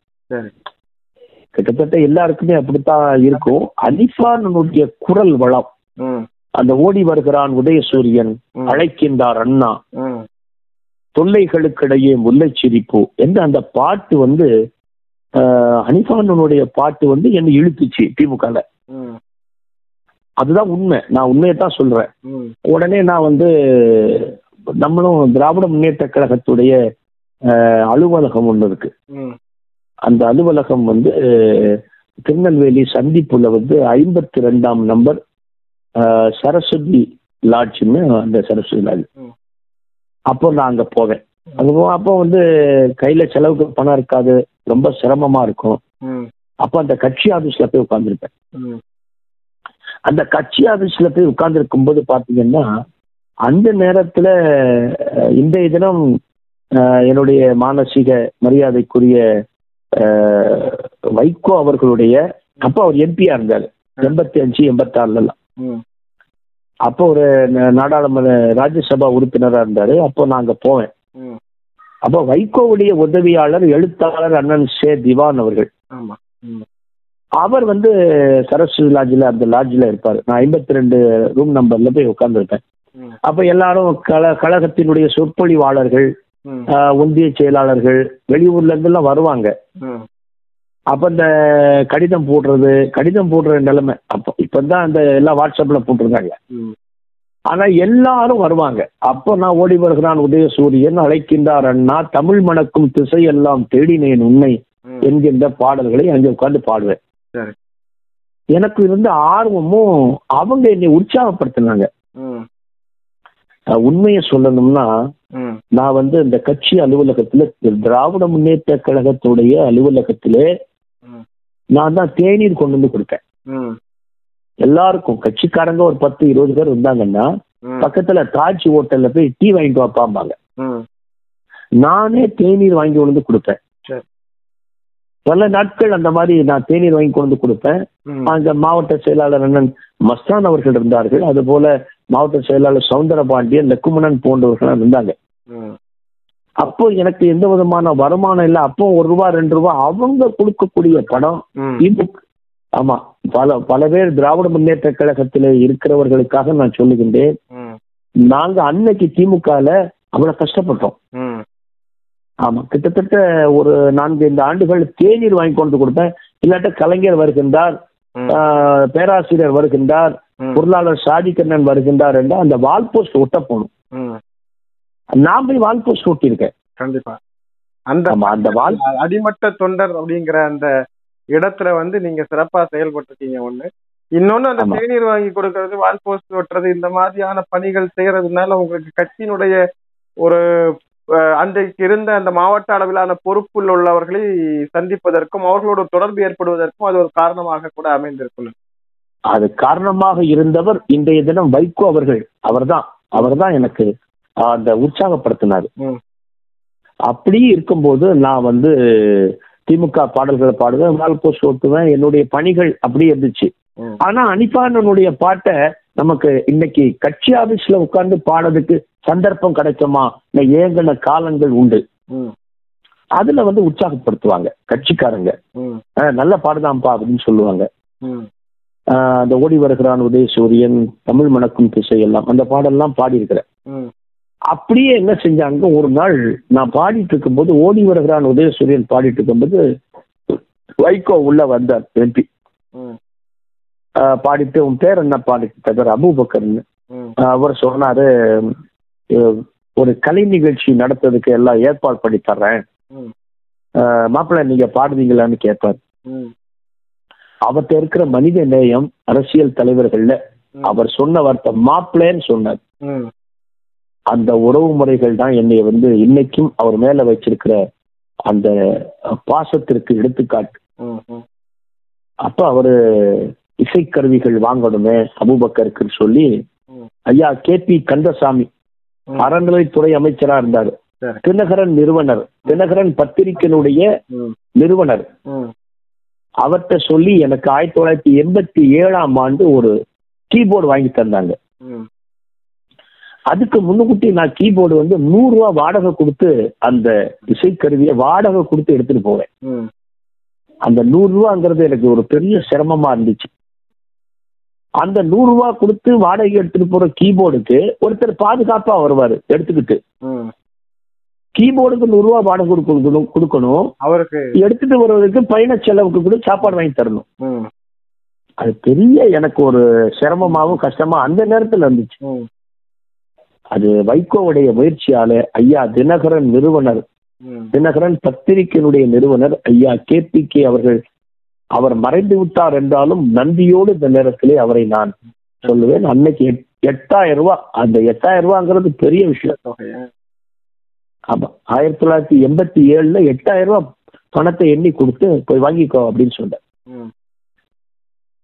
கிட்டத்தட்ட எல்லாருக்குமே அப்படித்தான் இருக்கும். அனிபானனுடைய குரல் வளம். அந்த ஓடி வருகிறான் உதயசூரியன். அழைக்கின்றார் அண்ணா. தொல்லைகளுக்கிடையே முல்லைச் சிரிப்பு என்ற அந்த பாட்டு வந்து ஆஹ், ஹனிஃபானனுடைய பாட்டு வந்து என்னை இழுத்துச்சு திமுகல. அதுதான் உண்மை. நான் உண்மையை தான் சொல்றேன் உடனே நான் வந்து நம்மளும் திராவிட முன்னேற்ற கழகத்துடைய அலுவலகம் ஒன்று இருக்கு. அந்த அலுவலகம் வந்து திருநெல்வேலி சந்திப்புல வந்து ஐம்பத்தி ரெண்டாம் நம்பர் சரஸ்வதி லாட்ஜ்னு அந்த சரஸ்வதி லாட்ஜ். அப்போ நான் அங்க போவேன். அங்க போ அப்போ வந்து கையில செலவுக்கு பணம் இருக்காது ரொம்ப சிரமமா இருக்கும். அப்போ அந்த கட்சி ஆபீஸ்ல போய் உட்கார்ந்துருப்பேன். ம். அந்த கட்சி ஆபீஸ்ல போய் உட்கார்ந்துருக்கும் போது பாத்தீங்கன்னா அந்த நேரத்துல இன்றைய தினம் என்னுடைய மானசீக மரியாதைக்குரிய வைகோ அவர்களுடைய அப்போ அவர் எம்பியா இருந்தாரு. எண்பத்தி அஞ்சு எண்பத்தி அப்போ ஒரு நாடாளுமன்ற ராஜ்யசபா உறுப்பினரா இருந்தாரு. அப்போ அங்க போவேன். அப்போ வைகோவுடைய உதவியாளர் எழுத்தாளர் அண்ணன் ஷே திவான் அவர்கள். அவர் வந்து சரஸ்வதி லாட்ஜில் அந்த லாட்ஜில் இருப்பார். நான் ஐம்பத்தி ரெண்டு ரூம் நம்பர்ல போய் உட்கார்ந்துருப்பேன். அப்ப எல்லாரும் கல கழகத்தினுடைய சொற்பொழிவாளர்கள் ஒன்றிய செயலாளர்கள் வெளியூர்ல இருந்தெல்லாம் வருவாங்க. அப்ப இந்த கடிதம் போடுறது கடிதம் போடுற நிலைமை. அப்போ இப்பதான் அந்த எல்லாம் வாட்ஸ்அப்ல போட்டிருக்காங்க ஆனா எல்லாரும் வருவாங்க. அப்போ நான் ஓடி வருகிறான் உதயசூரியன் அழைக்கின்றார் அண்ணா தமிழ் மணக்கும் திசையெல்லாம் தேடினேன் உன்னை ம். என்கின்ற பாடல்களை அங்கே உட்கார்ந்து பாடுவேன். எனக்கு இருந்த ஆர்வமும் அவங்க என்னை உற்சாகப்படுத்தினாங்க. உண்மையை சொல்லணும்னா நான் வந்து இந்த கட்சி அலுவலகத்துல திராவிட முன்னேற்ற கழகத்துடைய அலுவலகத்திலே நான் தான் தேநீர் கொண்டு வந்து கொடுத்தேன். எல்லாருக்கும் கட்சிக்காரங்க ஒரு பத்து இருபது பேர் இருந்தாங்கன்னா பக்கத்துல தாஜ் ஹோட்டல்ல போய் டீ வாங்கிட்டு வாப்பாம்பாங்க. நானே தேநீர் வாங்கி கொண்டு வந்து கொடுப்பேன். பல நாட்கள் அந்த மாதிரி நான் தேநீர் வாங்கி கொண்டு கொடுப்பேன். அங்க மாவட்ட செயலாளர் அண்ணன் மஸ்தான் அவர்கள் இருந்தார்கள். அது போல மாவட்ட செயலாளர் சவுந்தரபாண்டியன் லக்குமணன் போன்றவர்கள் இருந்தாங்க. அப்போ எனக்கு எந்த விதமான வருமானம் இல்லை. அப்போ ஒரு ரூபா ரெண்டு ரூபா அவங்க கொடுக்கக்கூடிய படம் திமுக ஆமா பல பல பேர் திராவிட முன்னேற்ற கழகத்திலே இருக்கிறவர்களுக்காக நான் சொல்லுகின்றேன். நாங்க அன்னைக்கு திமுகல அவ்வளவு கஷ்டப்பட்டோம். ஆமா கிட்டத்தட்ட ஒரு நான்கு ஐந்து ஆண்டுகள் தேநீர் வாங்கி கொண்டு கொடுத்தேன். இல்லாட்ட கலைஞர் வருகின்றார். பேராசிரியர் வருகின்றார் பொருளாளர் ஷாதிகண்ணன் வருகின்றார் என்றால் அந்த வால் போஸ்ட் ஒட்ட போகணும். நான் போய் வால் போஸ்ட் ஒட்டியிருக்கேன். கண்டிப்பா. அந்த அந்த வால் அடிமட்ட தொண்டர் அப்படிங்கிற அந்த இடத்துல வந்து நீங்க சிறப்பா செயல்பட்டிருக்கீங்க ஒண்ணு. இன்னொன்னு அந்த. தேநீர் வாங்கி கொடுக்கறது வால் போஸ்ட் ஒட்டுறது இந்த மாதிரியான பணிகள் செய்யறதுனால உங்களுக்கு கட்சியினுடைய ஒரு அன்றைக்கு இருந்த அந்த மாவட்ட அளவிலான பொறுப்பில் உள்ளவர்களை சந்திப்பதற்கும் அவர்களோட தொடர்பு ஏற்படுவதற்கும் அது ஒரு காரணமாக கூட அமைந்திருக்கும் அது காரணமாக இருந்தவர் இன்றைய தினம் வைகோ அவர்கள் அவர்தான் அவர்தான் எனக்கு அந்த உற்சாகப்படுத்தினார். அப்படி இருக்கும்போது நான் வந்து திமுக பாடல்களை பாடுவேன் வால் போஸ்ட் ஓட்டுவேன் என்னுடைய பணிகள் அப்படி இருந்துச்சு. ஆனா அனிபானனுடைய பாட்டை நமக்கு இன்னைக்கு கட்சி ஆபீஸ்ல உட்கார்ந்து பாடுறதுக்கு சந்தர்ப்பம் கிடைக்குமா? இல்ல ஏங்கின காலங்கள் உண்டு. அதுல வந்து உற்சாகப்படுத்துவாங்க கட்சிக்காரங்க. நல்ல பாடுதான்ப்பா அப்படின்னு சொல்லுவாங்க. அந்த ஓடி வருகிறான் உதயசூரியன் தமிழ் மணக்கும் திசை எல்லாம் அந்த பாடல்லாம் பாடியிருக்கிறேன். அப்படியே என்ன செஞ்சாங்க? ஒரு நாள் நான் பாடிட்டு இருக்கும்போது ஓடி வருகிறான் உதயசூரியன் பாடிட்டு இருக்கும்போது வைகோ உள்ள வந்தார் எம்பி. ம், பாடிட்டு உன் பேர் என்ன பாடிட்டு பேர் அபூபக்கர்னு. அவர் சொன்னாரு ஒரு கலை நிகழ்ச்சி நடத்துறதுக்கு எல்லாம் ஏற்பாடு பண்ணி தர்றேன். மாப்பிள்ளை நீங்க பாடுவீங்களான்னு கேட்பார் அவர்கிட்ட இருக்கிற மனித நேயம் அரசியல் தலைவர்கள்ல. அவர் சொன்ன வார்த்தை மாப்பிள்ளைன்னு சொன்னார். அந்த உறவு முறைகள் தான் என்னை வந்து இன்னைக்கும் அவர் மேல வச்சிருக்கிற அந்த பாசத்திற்கு எடுத்துக்காட்டு. அப்ப அவரு இசைக்கருவிகள் வாங்கணுமே அபுபக்கருக்கு சொல்லி ஐயா கே பி கந்தசாமி அறநிலைத்துறை அமைச்சரா இருந்தாரு. தினகரன் நிறுவனர். தினகரன் பத்திரிகையினுடைய நிறுவனர். அவர்கிட்ட சொல்லி எனக்கு ஆயிரத்தி தொள்ளாயிரத்தி எண்பத்தி ஏழாம் ஆண்டு ஒரு கீபோர்டு வாங்கி தந்தாங்க. அதுக்கு முன்னுக்குட்டி நான் கீபோர்டு வந்து நூறு ரூபா வாடகை கொடுத்து அந்த இசைக்கருவியை வாடகை கொடுத்து எடுத்துட்டு போவேன். அந்த நூறு ரூபாங்கிறது எனக்கு ஒரு பெரிய சிரமமா இருந்துச்சு. அந்த நூறு ரூபா கொடுத்து வாடகை எடுத்துட்டு போற கீபோர்டுக்கு ஒருத்தர் பாதுகாப்பா வருவாரு எடுத்துக்கிட்டு. கீபோர்டுக்கு நூறு ரூபா வாடகை கொடுக்கணும் கொடுக்கணும். அவருக்கு எடுத்துட்டு வருவதற்கு பயண செலவுக்கு கூட சாப்பாடு வாங்கி தரணும். அது பெரிய எனக்கு ஒரு சிரமமாவும் கஷ்டமா அந்த நேரத்துல இருந்துச்சு. அது வைகோவுடைய முயற்சியால ஐயா தினகரன் நிறுவனர் தினகரன் பத்திரிகையினுடைய நிறுவனர் ஐயா கே பி கே அவர்கள் அவர் மறைந்து விட்டார் என்றாலும் நன்றியோடு இந்த நேரத்திலே அவரை நான் சொல்லுவேன். அன்னைக்கு எட்டாயிரம் ரூபாய் அந்த எட்டாயிரம் ரூபாங்கிறது பெரிய விஷயம். ஆமா ஆயிரத்தி தொள்ளாயிரத்தி எண்பத்தி ஏழுல எட்டாயிரம் ரூபாய் பணத்தை எண்ணி கொடுத்து போய் வாங்கிக்கோ அப்படின்னு சொன்னேன்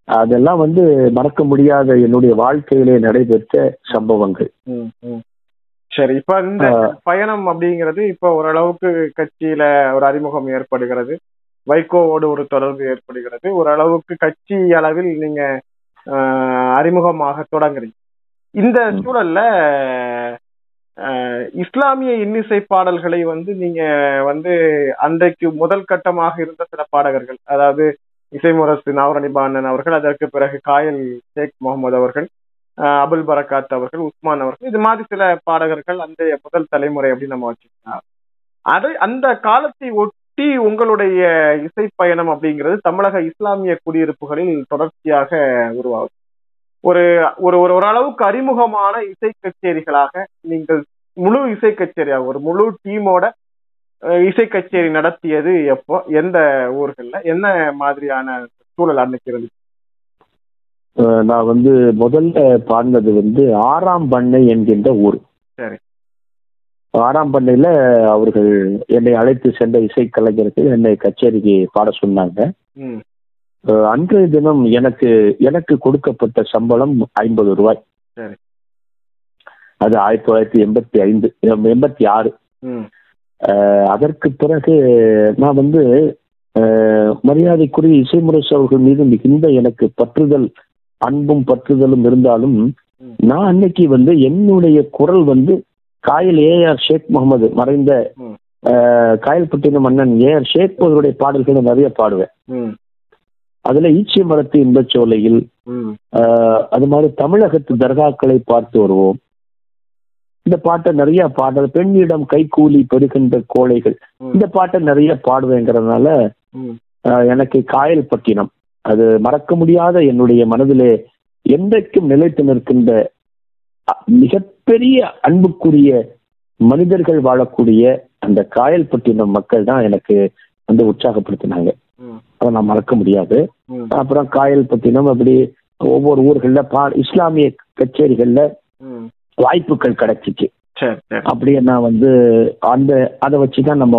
அதெல்லாம் வந்து மறக்க முடியாத என்னுடைய வாழ்க்கையிலே நடைபெற்ற சம்பவங்கள். சரி இப்ப இந்த பயணம் அப்படிங்கிறது இப்ப ஓரளவுக்கு கட்சியில ஒரு அறிமுகம் ஏற்படுகிறது. வைகோவோடு ஒரு தொடர்பு ஏற்படுகிறது. ஓரளவுக்கு கட்சி அளவில் நீங்க அறிமுகமாக தொடங்குறீங்க. இந்த சூழல்ல இஸ்லாமிய இன்னிசை பாடல்களை வந்து நீங்க வந்து அன்றைக்கு முதல் கட்டமாக இருந்த சில பாடகர்கள் அதாவது இசைமுரசு நாவரணிபானன் அவர்கள் அதற்கு பிறகு காயல் ஷேக் முகமது அவர்கள் அபுல் பரக்காத் அவர்கள் உஸ்மான் அவர்கள் இது மாதிரி சில பாடகர்கள் அந்த முதல் தலைமுறை அப்படின்னு நம்ம வச்சுக்கலாம். அதை அந்த காலத்தை ஒட்டி உங்களுடைய இசை பயணம் அப்படிங்கிறது தமிழக இஸ்லாமிய குடியிருப்புகளில் தொடர்ச்சியாக உருவாகுது ஒரு ஒரு ஒரு ஓரளவுக்கு அறிமுகமான இசை கச்சேரிகளாக நீங்கள் முழு இசை கச்சேரியாக ஒரு முழு டீமோட இசை கச்சேரி நடத்தியது எப்போ எந்த ஊர்கள்ல என்ன மாதிரியான சூழல் அன்னைக்கு இருந்துச்சு நான் வந்து முதல்ல பாடினது வந்து ஆறாம் பண்ணை என்கின்ற ஊர். சரி. ஆறாம் பண்ணையில அவர்கள் என்னை அழைத்து சென்ற இசை கலைஞருக்கு என்னை கச்சேரிக்கு பாட சொன்னாங்க. அன்றைய தினம் எனக்கு எனக்கு கொடுக்கப்பட்ட சம்பளம் ஐம்பது ரூபாய். அது ஆயிரத்தி தொள்ளாயிரத்தி எண்பத்தி ஐந்து எண்பத்தி ஆறு. அதற்கு பிறகு நான் வந்து மரியாதைக்குரிய இசைமுரசு அவர்கள் மீது மிகுந்த எனக்கு பற்றுதல் அன்பும் பற்றுதலும் இருந்தாலும் நான் அன்னைக்கு வந்து என்னுடைய குரல் வந்து காயல் ஏ ஆர் ஷேக் முகமது மறைந்த காயல்பட்டினம் மன்னன் ஏ ஆர் ஷேக் அவருடைய பாடல்களை நிறைய பாடுவேன். அதுல ஈச்சி மரத்து இன்பச்சோலையில் அது மாதிரி தமிழகத்து தர்காக்களை பார்த்து வருவோம். இந்த பாட்டை நிறைய பாடல் பெண்ணிடம் கைகூலி பெறுகின்ற கோழைகள் இந்த பாட்டை நிறைய பாடுவேங்கிறதுனால எனக்கு காயல்பட்டினம் அது மறக்க முடியாத என்னுடைய மனதிலே என்றைக்கும் நிலைத்து நிற்கின்ற மிகப்பெரிய அன்புக்குரிய மனிதர்கள் வாழக்கூடிய அந்த காயல்பட்டினம் மக்கள் தான் எனக்கு வந்து உற்சாகப்படுத்தினாங்க. அதை நான் மறக்க முடியாது. அப்புறம் காயல்பட்டினம் அப்படி ஒவ்வொரு ஊர்கள்ல பா இஸ்லாமிய கச்சேரிகள்ல வாய்ப்புகள் கிடைச்சிச்சு. அப்படியே நான் வந்து அந்த அதை வச்சுதான் நம்ம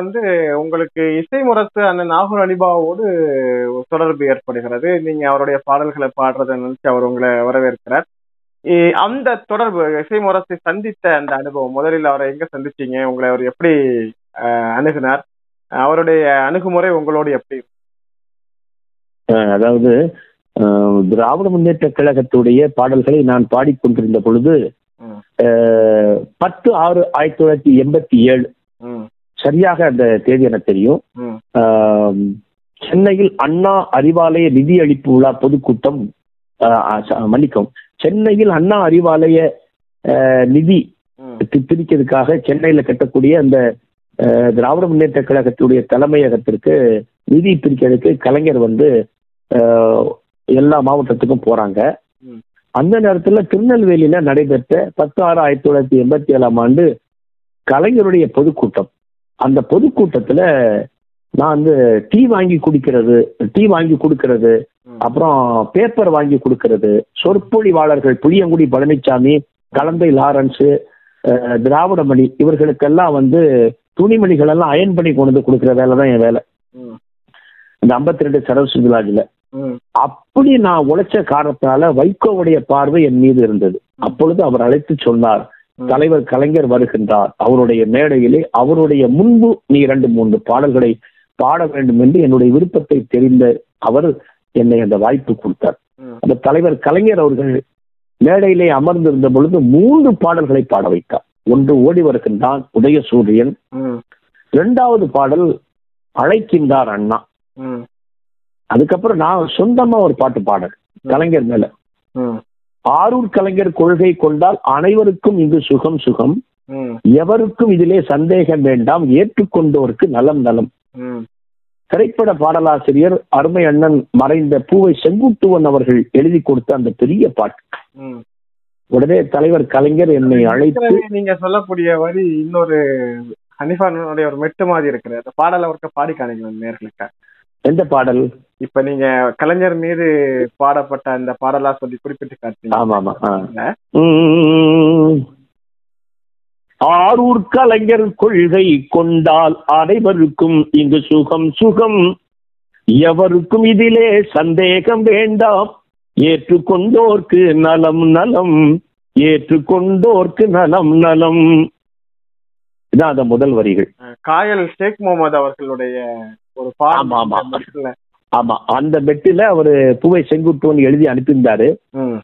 வந்து உங்களுக்கு இசை முரசு அந்த நாகூர் அலிபாவோடு தொடர்பு ஏற்படுகிறது. நீங்க அவருடைய பாடல்களை பாடுறதை நினைச்சு அவர் உங்களை வரவேற்கிறார். அந்த தொடர்பு இசை முரசை சந்தித்த அந்த அனுபவம் முதலில் அவரை எங்க சந்திச்சீங்க உங்களை அவர் எப்படி அணுகினார் அவருடைய அணுகுமுறை உங்களோடு எப்படி அதாவது திராவிட முன்னேற்ற கழகத்துடைய பாடல்களை நான் பாடிக்கொண்டிருந்த பொழுது பத்து ஆறு ஆயிரத்தி தொள்ளாயிரத்தி எண்பத்தி ஏழு சரியாக அந்த தேதி எனக்கு தெரியும். சென்னையில் அண்ணா அறிவாலய நிதி அளிப்பு விழா பொதுக்கூட்டம் மன்னிக்கும் சென்னையில் அண்ணா அறிவாலய நிதி பிரிக்கிறதுக்காக சென்னையில கட்டக்கூடிய அந்த திராவிட முன்னேற்ற கழகத்துடைய தலைமையகத்திற்கு நிதி பிரிக்கிறதுக்கு கலைஞர் வந்து எல்லா மாவட்டத்துக்கும் போறாங்க. அந்த நேரத்துல திருநெல்வேலியில நடைபெற்ற பத்து ஆறு ஆயிரத்தி தொள்ளாயிரத்தி எண்பத்தி ஏழாம் ஆண்டு கலைஞருடைய பொதுக்கூட்டம். அந்த பொதுக்கூட்டத்துல நான் வந்து டீ வாங்கி குடிக்கிறது டீ வாங்கி கொடுக்கறது அப்புறம் பேப்பர் வாங்கி கொடுக்கறது. சொற்பொழிவாளர்கள் புளியங்குடி பழனிசாமி கலந்தை லாரன்ஸ் திராவிடமணி இவர்களுக்கெல்லாம் வந்து துணிமணிகள் எல்லாம் அயன் பண்ணி கொண்டு வந்து கொடுக்குற வேலை தான் என் வேலை. இந்த ஐம்பத்தி ரெண்டு சரவசுலாஜில ம், அப்படி நான் உழைச்ச காரணத்தினால வைகோவுடைய பார்வை என் மீது இருந்தது. அப்பொழுது அவர் அழைத்து சொன்னார். தலைவர் கலைஞர் வருகின்றார். அவருடைய மேடையிலே அவருடைய முன்பு நீ இரண்டு மூன்று பாடல்களை பாட வேண்டும் என்று என்னுடைய விருப்பத்தை தெரிந்த அவர் என்னை அந்த வாய்ப்பு கொடுத்தார். அந்த தலைவர் கலைஞர் அவர்கள் மேடையிலே அமர்ந்திருந்த பொழுது மூன்று பாடல்களை பாட வைத்தார். ஒன்று ஓடி வருகின்றான் உதயசூரியன் ம், இரண்டாவது பாடல் அழைக்கின்றார் அண்ணா. அதுக்கப்புறம் நான் சொந்தமா ஒரு பாட்டு பாடல் கலைஞர் மேல. ஆரூர் கலைஞர் கொள்கை கொண்டால் அனைவருக்கும் இங்கு சுகம் சுகம். எவருக்கும் இதிலே சந்தேகம் வேண்டாம் ஏற்றுக்கொண்டோருக்கு நலம் நலம். திரைப்பட பாடலாசிரியர் அருமை அண்ணன் மறைந்த பூவை செங்குட்டுவன் அவர்கள் எழுதி கொடுத்த அந்த பெரிய பாட்டு ம். உடனே தலைவர் கலைஞர் என்னை அழைத்து நீங்க சொல்லக்கூடிய வரி இன்னொரு ஹனிஃபானுடைய ஒரு மெட்டு மாதிரி இருக்குது அந்த பாடலை ஒருக்க பாடி காணிக்கலாம் நேர்களுக்கு எந்த பாடல் இப்ப நீங்க கலைஞர் மீது பாடப்பட்ட அந்த பாடலா சொல்லி குறிப்பிட்டு ஆமா ஆமா ஆ. காட்டுறீங்க உம். ஆரூர் கலைஞர் கொள்கை கொண்டால் அனைவருக்கும் இங்கு சுகம் சுகம். எவருக்கும் இதிலே சந்தேகம் வேண்டாம். ஏற்றுக்கொண்டோர்க்கு நலம் நலம். ஏற்றுக்கொண்டோர்க்கு நலம் நலம். இதான் அந்த முதல் வரிகள். காயல் ஷேக் முகமது அவர்களுடைய ஒரு ஆமா, ஆமா. அந்த பெட்டில அவரு பூவை செங்குட்டுவன் எழுதி அனுப்பியிருந்தாரு.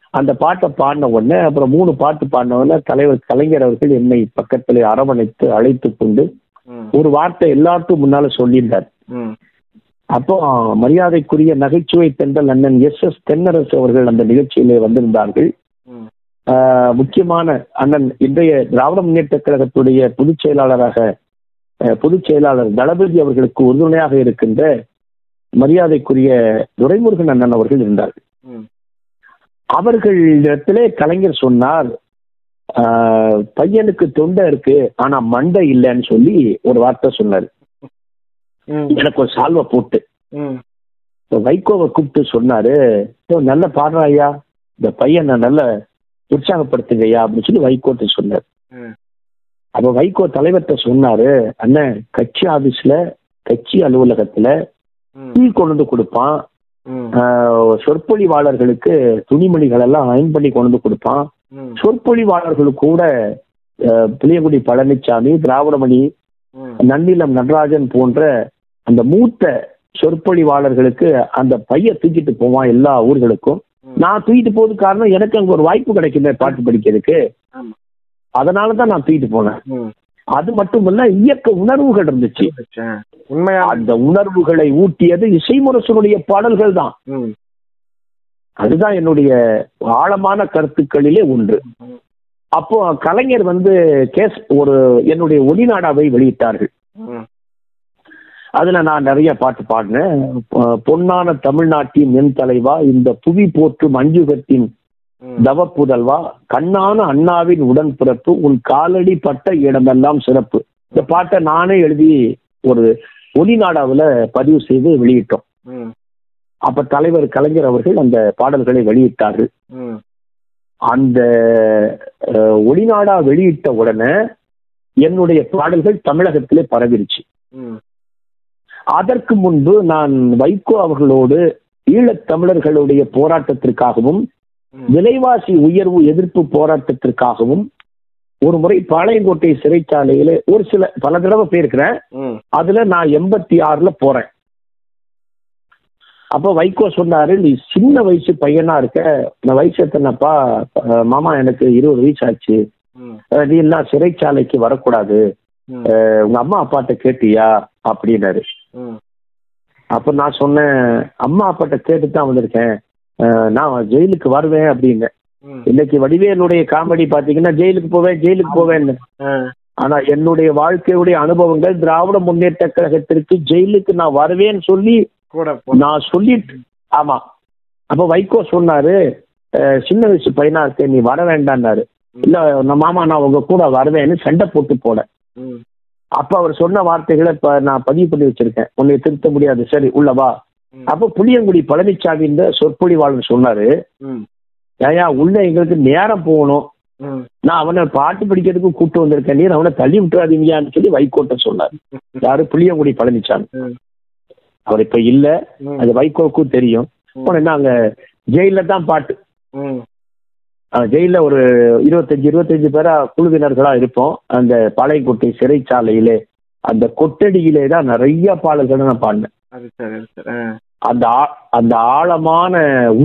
அந்த பாட்டை பாடின உடனே அப்புறம் மூணு பாட்டு பாடின உடனே தலைவர் கலைஞர் அவர்கள் என்னை பக்கத்துல அரவணைத்து அழைத்து கொண்டு ஒரு வார்த்தை எல்லாருக்கும் முன்னால சொல்லியிருந்தார். அப்போ மரியாதைக்குரிய நகைச்சுவை தென்றல் அண்ணன் எஸ் எஸ் தென்னரசு அவர்கள் அந்த நிகழ்ச்சியிலே வந்திருந்தார்கள். முக்கியமான அண்ணன் இன்றைய திராவிட முன்னேற்ற கழகத்துடைய பொதுச் செயலாளராக பொதுச் செயலாளர் தளபதி அவர்களுக்கு உறுதுணையாக இருக்கின்ற மரியாதைக்குரிய துரைமுருகன் அண்ணன் அவர்கள் இருந்தார்கள். அவர்களிடத்திலே கலைஞர் சொன்னார் பையனுக்கு தொண்டை இருக்கு ஆனா மண்டை இல்லைன்னு சொல்லி ஒரு வார்த்தை சொன்னார். எனக்கு ஒரு சால்வை போட்டு. வைகோவை கூப்பிட்டு சொன்னாரு "ஏய், நல்ல பாடுறா ஐயா இந்த பையனை நல்ல உற்சாகப்படுத்துங்கய்யா அப்படின்னு சொல்லி வைகோட்ட சொன்னார். அப்ப வைகோ தலைவர்கிட்ட சொன்னாரு அண்ணன் கட்சி ஆபீஸ்ல கட்சி அலுவலகத்துல டீ கொண்டு வந்து கொடுப்பான். சொற்பொழிவாளர்களுக்கு துணிமணிகள் எல்லாம் அயன் பண்ணி கொண்டு வந்து கொடுப்பான். ம், சொற்பொழிவாளர்கள் கூட புளியங்குடி பழனிசாமி திராவிடமணி நன்னிலம் நடராஜன் போன்ற அந்த மூத்த சொற்பொழிவாளர்களுக்கு அந்த பைய தூக்கிட்டு போவான் எல்லா ஊர்களுக்கும். நான் தூக்கிட்டு போறது காரணம் எனக்கு அங்க ஒரு வாய்ப்பு கிடைக்குமே பாட்டு படிக்கிறதுக்கு. அதனாலதான் நான் தூக்கிட்டு போனேன். அது மட்டும் இல்ல இயக்க உணர்வுகள் இருந்துச்சு. அந்த உணர்வுகளை ஊட்டியது இசைமுரசனுடைய பாடல்கள் தான். அதுதான் என்னுடைய ஆழமான கருத்துக்களிலே ஒன்று. அப்போ கலைஞர் வந்து கேஸ் ஒரு என்னுடைய ஒளிநாடாவை வெளியிட்டார்கள். அதுல நான் நிறைய பாட்டு பாடினேன். பொன்னான தமிழ்நாட்டின் என் தலைவா இந்த புவி போற்றும் அஞ்சுகத்தின் ம், தவப்புதல்வா? கண்ணான அண்ணாவின் உடன்பிறப்பு உன் காலடி பட்ட இடமெல்லாம் சிறப்பு. இந்த பாட்டை நானே எழுதி ஒரு ஒளிநாடாவுல பதிவு செய்து வெளியிட்டோம். அப்ப தலைவர் கலைஞர் அவர்கள் அந்த பாடல்களை வெளியிட்டார்கள். அந்த ஒளிநாடா வெளியிட்ட உடனே என்னுடைய பாடல்கள் தமிழகத்திலே பரவிருச்சு. அதற்கு முன்பு நான் வைகோ அவர்களோடு ஈழத் தமிழர்களுடைய போராட்டத்திற்காகவும். விலைவாசி உயர்வு எதிர்ப்பு போராட்டத்திற்காகவும் ஒரு முறை பாளையங்கோட்டை சிறைச்சாலையில ஒரு சில பல தடவை போயிருக்கிறேன். அதுல நான் எண்பத்தி ஆறுல போறேன். அப்ப வைகோ சொன்னாரு நீ சின்ன வயசு பையனா இருக்க. நான் வயசு எத்தனைப்பா? மாமா எனக்கு இருபது வயசு ஆச்சு. நீ எல்லாம் சிறைச்சாலைக்கு வரக்கூடாது. உங்க அம்மா அப்பாட்ட கேட்டியா? அப்படின்னாரு. அப்ப நான் சொன்னேன் அம்மா அப்பாட்ட கேட்டு தான் வந்திருக்கேன். நான் ஜெயிலுக்கு வருவேன் அப்படின்னு. ம். இன்னைக்கு வடிவேலுடைய காமெடி பாத்தீங்கன்னா ஜெயிலுக்கு போவேன் ஜெயிலுக்கு போவேன்னு. ஆனா என்னுடைய வாழ்க்கையுடைய அனுபவங்கள் திராவிட முன்னேற்ற கழகத்திற்கு ஜெயிலுக்கு நான் வருவேன்னு சொல்லி நான் சொல்லிட்டு ஆமா. அப்ப வைகோ சொன்னாரு சின்ன வயசு பையனா இருக்க நீ வர வேண்டாம்னாரு. இல்ல மாமா நான் உங்க கூட வருவேன்னு சண்டை போட்டு போட ம், அப்ப அவர் சொன்ன வார்த்தைகளை இப்ப நான் பதிவு பண்ணி வச்சிருக்கேன். உன்னை திருத்த முடியாது. சரி உள்ள வா. ம், அப்ப புளியங்குடி பழனிசாமி இந்த சொற்பொழிவாளர் சொன்னாரு. ஏயா உள்ள எங்களுக்கு நேரம் போகணும். நான் அவனை பாட்டு படிக்கிறதுக்கு கூட்டு வந்திருக்கேன். நீர் அவனை தள்ளி விட்டுறாதீங்கன்னு சொல்லி வைகோட்ட சொன்னார். யாரு? புளியங்குடி பழனிசாமி. அவர் இப்ப இல்ல. அது வைகோவுக்கும் தெரியும். அங்க ஜெயில தான் பாட்டு. ஜெயில ஒரு இருபத்தஞ்சு இருபத்தஞ்சு பேரா குழுவினர்களா இருப்போம். அந்த பாளையங்கோட்டை சிறைச்சாலையிலே அந்த கொட்டடியிலே தான் நிறைய பாடல்களை நான் பாடினேன். அந்த அந்த ஆழமான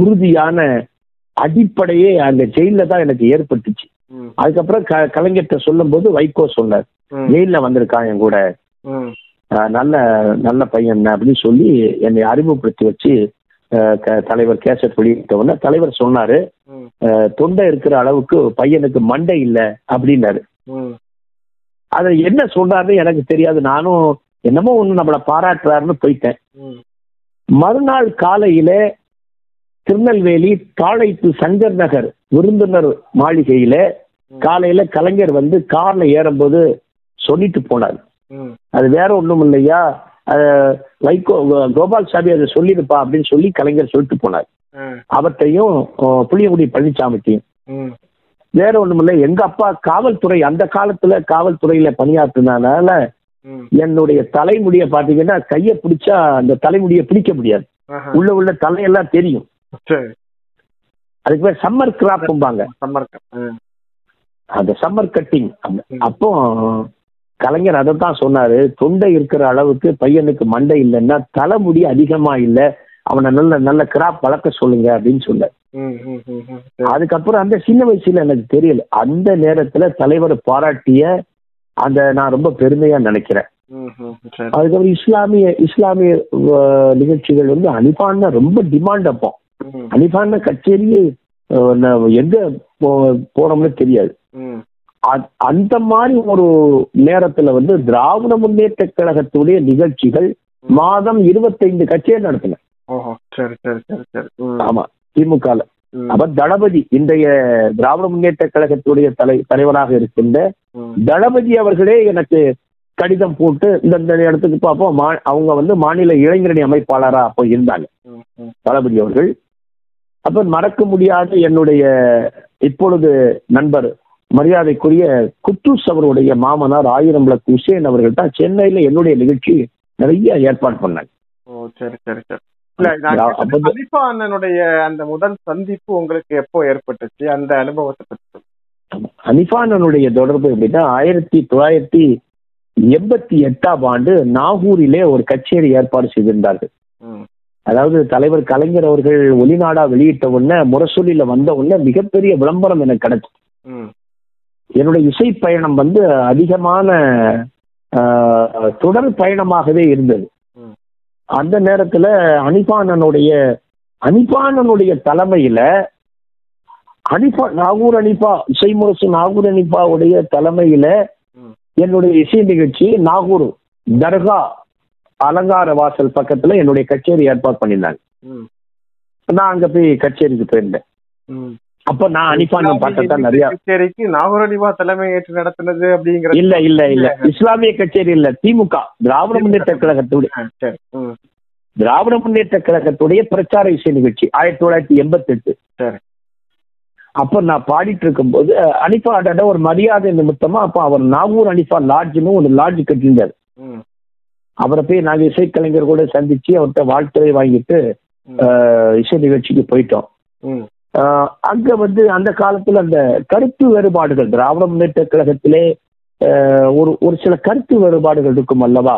உறுதியான அடிப்படையே அந்த ஜெயில தான் எனக்கு ஏற்பட்டுச்சு. அதுக்கப்புறம் க கலைஞர்கிட்ட சொல்லும்போது வைகோ சொன்னார் ஜெயில வந்திருக்கான் என் கூட. நல்ல நல்ல பையன் அப்படின்னு சொல்லி என்னை அறிமுகப்படுத்தி வச்சு தலைவர் கேசட் வெளியிட்ட உடனே தலைவர் சொன்னாரு தொண்டை இருக்கிற அளவுக்கு பையனுக்கு மண்டை இல்லை அப்படின்னாரு. அது என்ன சொல்றாருன்னு எனக்கு தெரியாது. நானும் என்னமோ ஒண்ணு நம்மளை பாராட்டுறாருன்னு போயிட்டேன். மறுநாள் காலையில திருநெல்வேலி தாழைப்பு சங்கர் நகர் விருந்தினர் மாளிகையில காலையில கலைஞர் வந்து கார்ல ஏறும்போது சொல்லிட்டு போனார். அது வேற ஒண்ணும் இல்லையா? வைகோ கோபால் சாமி அதை சொல்லிருப்பா அப்படின்னு சொல்லி கலைஞர் சொல்லிட்டு போனார். அவற்றையும் புளியங்குடி பழனிசாமிட்டையும் ம், வேற ஒண்ணும் இல்லை. எங்க அப்பா காவல்துறை அந்த காலத்துல காவல்துறையில பணியாற்றினால என்னுடைய தலைமுடிய பாத்தீங்கன்னா கைய பிடிச்சா அந்த தலைமுடிய பிடிக்க முடியாது. உள்ள உள்ள தலையெல்லாம் தெரியும். அதுக்கு பேர் சம்மர் கிராப்பும்பாங்க சம்மர்க்கம் ஆ, அந்த சம்மர் கட்டிங் அப்போ கலைஞர் அதை தான் சொன்னாரு. தொண்டை இருக்கிற அளவுக்கு பையனுக்கு மண்டை இல்லைன்னா தலைமுடி அதிகமா இல்லை. அவனை நல்ல நல்ல கிராப் வளர்க்க சொல்லுங்க அப்படின்னு சரி. அதுக்கப்புறம் அந்த சின்ன வயசுல எனக்கு தெரியல. அந்த நேரத்துல தலைவர் பாராட்டிய அந்த நான் ரொம்ப பெருமையா நினைக்கிறேன். அதுக்கப்புறம் இஸ்லாமிய இஸ்லாமிய நிகழ்ச்சிகள் வந்து அனிஃபான்னா ரொம்ப டிமாண்ட் அப்போ. ம், அனிஃபான்னா கச்சேரியே எங்க போனோம்னு தெரியாது. அந்த மாதிரி ஒரு நேரத்துல வந்து திராவிட முன்னேற்ற கழகத்துடைய நிகழ்ச்சிகள் மாதம் இருபத்தைந்து கச்சேரி ம், ஆமா திமுக அப்ப தளபதி இன்றைய திராவிட முன்னேற்ற கழகத்துடைய தலை தலைவராக இருக்கின்ற தளபதி அவர்களே எனக்கு கடிதம் போட்டு இந்த இடத்துக்கு பார்ப்போம். அவங்க வந்து மாநில இளைஞரணி அமைப்பாளரா அப்போ இருந்தாங்க. தளபதி அவர்கள். அப்ப மறக்க முடியாத என்னுடைய இப்பொழுது நண்பர் மரியாதைக்குரிய குத்தூஸ் அவருடைய மாமனார் ஆயிரம் விளக்கு ஹுசேன் அவர்கள் தான் சென்னையில என்னுடைய நிகழ்ச்சி நிறைய ஏற்பாடு பண்ணாங்க. கலிஃபா அண்ணனுடைய அந்த முதல் சந்திப்பு உங்களுக்கு எப்போ ஏற்பட்டுச்சு? அந்த அனுபவத்தை பத்தி சொல்லுங்க. அனிஃபானனுடைய தொடர்பு எப்படின்னா ஆயிரத்தி தொள்ளாயிரத்தி எண்பத்தி எட்டாம் ஆண்டு நாகூரிலே ஒரு கச்சேரி ஏற்பாடு செய்திருந்தார்கள். அதாவது தலைவர் கலைஞர் அவர்கள் ஒளிநாடா வெளியிட்ட உடனே முரசொலியில வந்த உடனே மிகப்பெரிய விளம்பரம் எனக்கு கிடைச்சு ம், என்னுடைய இசை பயணம் வந்து அதிகமான தொடர் பயணமாகவே இருந்தது. அந்த நேரத்துல அனிபானனுடைய அனிபானனுடைய தலைமையில அனிபா நாகூர் அனிபா இசை முரசு நாகூர் அனிபாவுடைய தலைமையில. என்னுடைய இசை நிகழ்ச்சி நாகூர் தர்கா அலங்கார வாசல் பக்கத்துல என்னுடைய கச்சேரி ஏற்பாடு பண்ணியிருந்தாங்க ம், நான் அங்க போய் கச்சேரிக்கு போயிருந்தேன் ம். அப்ப நான் அனிபானன் பாட்டை தான் நிறைய கச்சேரிக்கு நாகூரடிவா தலைமை ஏற்று நடத்தினது அப்படிங்கிற இல்ல இல்ல இல்ல. இஸ்லாமிய கச்சேரி இல்ல. திமுக. திராவிட முன்னேற்ற கழகத்துடைய திராவிட முன்னேற்ற கழகத்துடைய பிரச்சார இசை நிகழ்ச்சி ஆயிரத்தி தொள்ளாயிரத்தி எண்பத்தி எட்டு அப்ப நான் பாடிட்டு இருக்கும்போது அனிஃபா அடாட ஒரு மரியாதை நிமித்தமா அப்ப அவர் நாகூர் அனிஃபா லாட்ஜ்னு ஒரு லாட்ஜ் கட்டியிருந்தார். அவரை போய் நாங்க இசைக்கலைஞர் கூட சந்திச்சு அவர்கிட்ட வாழ்த்துறை வாங்கிட்டு இசை நிகழ்ச்சிக்கு போயிட்டோம். அங்க வந்து அந்த காலத்துல அந்த கருத்து வேறுபாடுகள் திராவிட முன்னேற்ற கழகத்திலே ஒரு ஒரு சில கருத்து வேறுபாடுகள் இருக்கும் அல்லவா?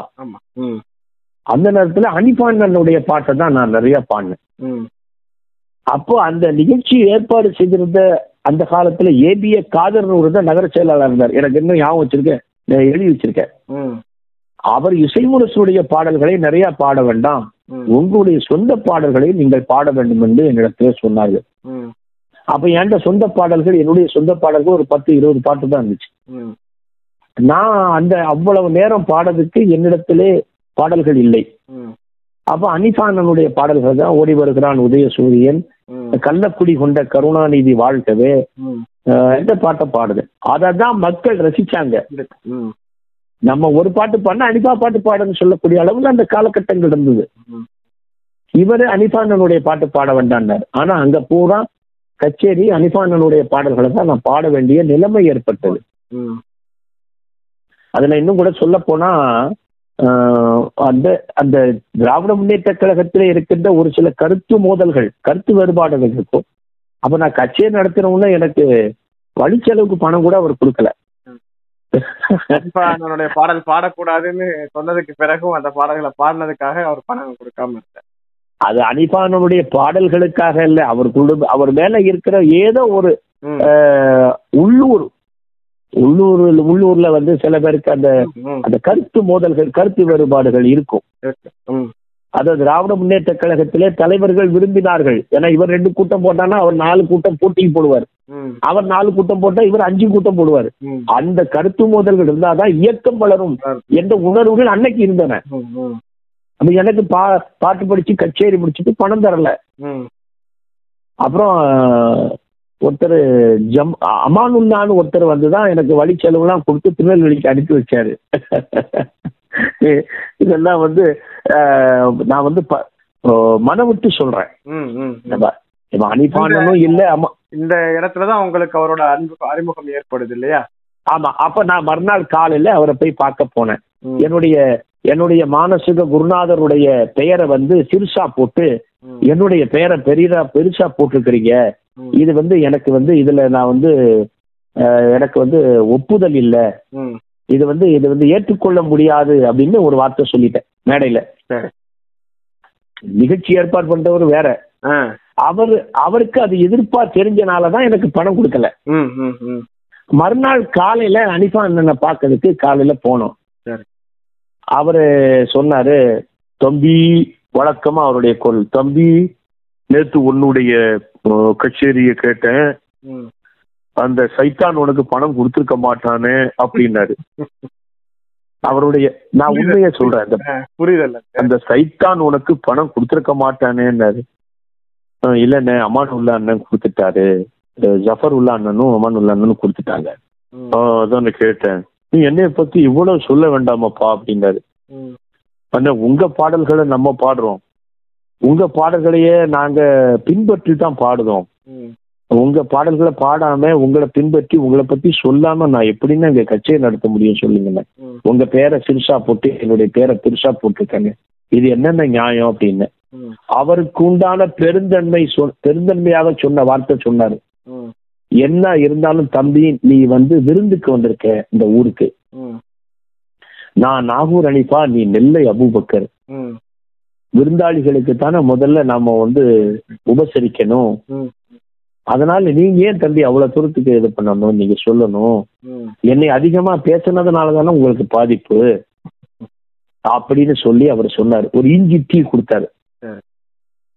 அந்த நேரத்துல அனிபாண்டனுடைய பாட்டை தான் நான் நிறைய பாடினேன். ம், அப்போ அந்த நிகழ்ச்சி ஏற்பாடு செய்திருந்த அந்த காலத்துல ஏபிஏ காதர்னு தான் நகர செயலாளர் இருந்தார். எனக்கு இன்னும் ஞாபகம் வச்சிருக்கேன். எழுதி வச்சிருக்கேன். ம், அவர் இசைமுரசுடைய பாடல்களை நிறைய பாட வேண்டாம். உங்களுடைய சொந்த பாடல்களை நீங்கள் பாட வேண்டும் என்று என்னிடத்துல சொன்னார்கள். அப்ப என்கிட்ட சொந்த பாடல்கள் என்னுடைய சொந்த பாடல்கள் ஒரு பத்து இருபது பாட்டு தான் இருந்துச்சு. நான் அந்த அவ்வளவு நேரம் பாடுறதுக்கு என்னிடத்திலே பாடல்கள் இல்லை. அப்ப அனிஃபானனுடைய பாடல்கள் தான் ஓடி வருகிறான் உதயசூரியன். கள்ளக்குடி கொண்ட கருணாநிதி வாழ்க்கவே இந்த பாட்டை பாடுது? அதை தான் மக்கள் ரசிச்சாங்க. நம்ம ஒரு பாட்டு பாடினா அனிபா பாட்டு பாடுன்னு சொல்லக்கூடிய அளவுல அந்த காலகட்டங்கள் இருந்தது. இவரு அனிபானனுடைய பாட்டு பாட வேண்டாண்டார் ஆனா அங்க பூரா கச்சேரி அனிபானனுடைய பாடல்களை தான் நான் பாட வேண்டிய நிலைமை ஏற்பட்டது. அதுல இன்னும் கூட சொல்ல போனா அந்த அந்த திராவிட முன்னேற்ற கழகத்தில் இருக்கின்ற ஒரு சில கருத்து மோதல்கள் கருத்து வேறுபாடுகள் இருக்கும். அப்ப நான் கட்சியை நடத்துறவங்க எனக்கு வழிச்செலவுக்கு பணம் கூட அவர் கொடுக்கல. அன்பானவனுடைய பாடல் பாடக்கூடாதுன்னு சொன்னதுக்கு பிறகும் அந்த பாடல்களை பாடினதுக்காக அவர் பணம் கொடுக்காம இருந்தார் அது அனிபானனுடைய பாடல்களுக்காக இல்ல அவர் குடும்ப அவர் மேல இருக்கிற ஏதோ ஒரு உள்ளூர் உள்ளூர் உள்ளூர்ல வந்து சில பேருக்கு அந்த அந்த கருத்து மோதல்கள் கருத்து வேறுபாடுகள் இருக்கும். இருக்கு. ம், அது திராவிட முன்னேற்ற கழகத்திலே தலைவர்கள் விரும்பினார்கள். ஏன்னா இவர் ரெண்டு கூட்டம் போட்டான்னா அவர் நாலு கூட்டம் போட்டிக்கு போடுவார். அவர் நாலு கூட்டம் போட்டா இவர் அஞ்சு கூட்டம் போடுவார். அந்த கருத்து மோதல்கள் இருந்தாதான் இயக்கம் வளரும். என்ற உணர்வுகள் அன்னைக்கு இருந்தன. அப்ப எனக்கு பா பாட்டு படிச்சு கச்சேரி முடிச்சுட்டு பணம் தரல. அப்புறம் ஒருத்தர் ஜம் அமானுல்லான்னு ஒருத்தர் வந்துதான் எனக்கு வழி செலவுலாம் கொடுத்து திருநெல்வேலிக்கு அனுப்பி வச்சாரு. இதெல்லாம் வந்து நான் வந்து மனம் விட்டு சொல்றேன். ம், ம், ம். நம்ம நம்ம அனிபானனும் இல்ல அம்மா இந்த இடத்துலதான் உங்களுக்கு அவரோட அன்பு அறிமுகம் ஏற்படுது இல்லையா? ஆமா அப்ப நான் மறுநாள் காலையில அவரை போய் பார்க்க போனேன். என்னுடைய என்னுடைய மானசீக குருநாதருடைய பெயரை வந்து சிறுசா போட்டு என்னுடைய பெயரை பெரியதா பெருசா போட்டிருக்கிறீங்க. இது வந்து எனக்கு வந்து இதுல நான் வந்து எனக்கு வந்து ஒப்புதல் இல்ல. இது வந்து இது வந்து ஏற்றுக்கொள்ள முடியாது அப்படின்னு ஒரு வார்த்தை சொல்லிட்டேன் மேடையில. நிகழ்ச்சி ஏற்பாடு பண்றவர் வேற. அவர் அவருக்கு அது எதிர்ப்பா தெரிஞ்சனாலதான் எனக்கு பணம் கொடுக்கல. ம், ம், ம். மறுநாள் காலையில அனிஃபா அண்ணனை பார்க்கறதுக்கு காலையில போனோம். சரி. அவரு சொன்னாரு தம்பி வழக்கமா அவருடைய குரல். தம்பி நேத்து உன்னுடைய கச்சேரியை கேட்டேன். அந்த சைத்தான் உனக்கு பணம் கொடுத்துருக்க மாட்டானே அப்படின்னாரு. அவருடைய நான் உண்மையை சொல்றேன். அந்த புரியுதல்ல அந்த சைத்தான் உனக்கு பணம் கொடுத்துருக்க மாட்டானேன்னாரு. இல்லண்ணே அமான் உல்லா அண்ணன் கொடுத்துட்டாரு. ஜஃபர் உல்லா அண்ணனும் அமான் உல்லா அண்ணனும் கொடுத்துட்டாங்க. அதான் கேட்டேன். நீ என்னைய பத்தி இவ்வளவு சொல்ல வேண்டாமாப்பா அப்படின்னாரு. அண்ணா உங்க பாடல்களை நம்ம பாடுறோம். உங்க பாடல்களையே நாங்க பின்பற்றி தான் பாடுறோம் உங்க பாடல்களை பாடாம உங்களை பின்பற்றி உங்களை பத்தி சொல்லாம நான் எப்படின்னா இங்க கச்சேரி நடத்த முடியும் சொல்லுங்கண்ணே. உங்க பேரை சிறுசா போட்டு என்னுடைய பேரை பெருசா போட்டிருக்காங்க. இது என்னென்ன நியாயம் அப்படின்னு. அவருக்கு உண்டான பெருந்தன்மை பெருந்தன்மையாக சொன்ன வார்த்தை சொன்னாரு. என்ன இருந்தாலும் தம்பி நீ வந்து விருந்துக்கு வந்திருக்க இந்த ஊருக்கு. நான் நாகூர் அனிஃபா நீ நெல்லை அபூபக்கர். விருந்தாளிகளுக்கு தானே முதல்ல நாம வந்து உபசரிக்கணும். அதனால நீங்க ஏன் தம்பி அவ்வளவு தூரத்துக்கு இது பண்ணணும்? நீங்க சொல்லணும். என்னை அதிகமா பேசுனதுனால தானே உங்களுக்கு பாதிப்பு? அப்படின்னு சொல்லி அவர் சொன்னார். ஒரு இஞ்சி டீ கொடுத்தாரு.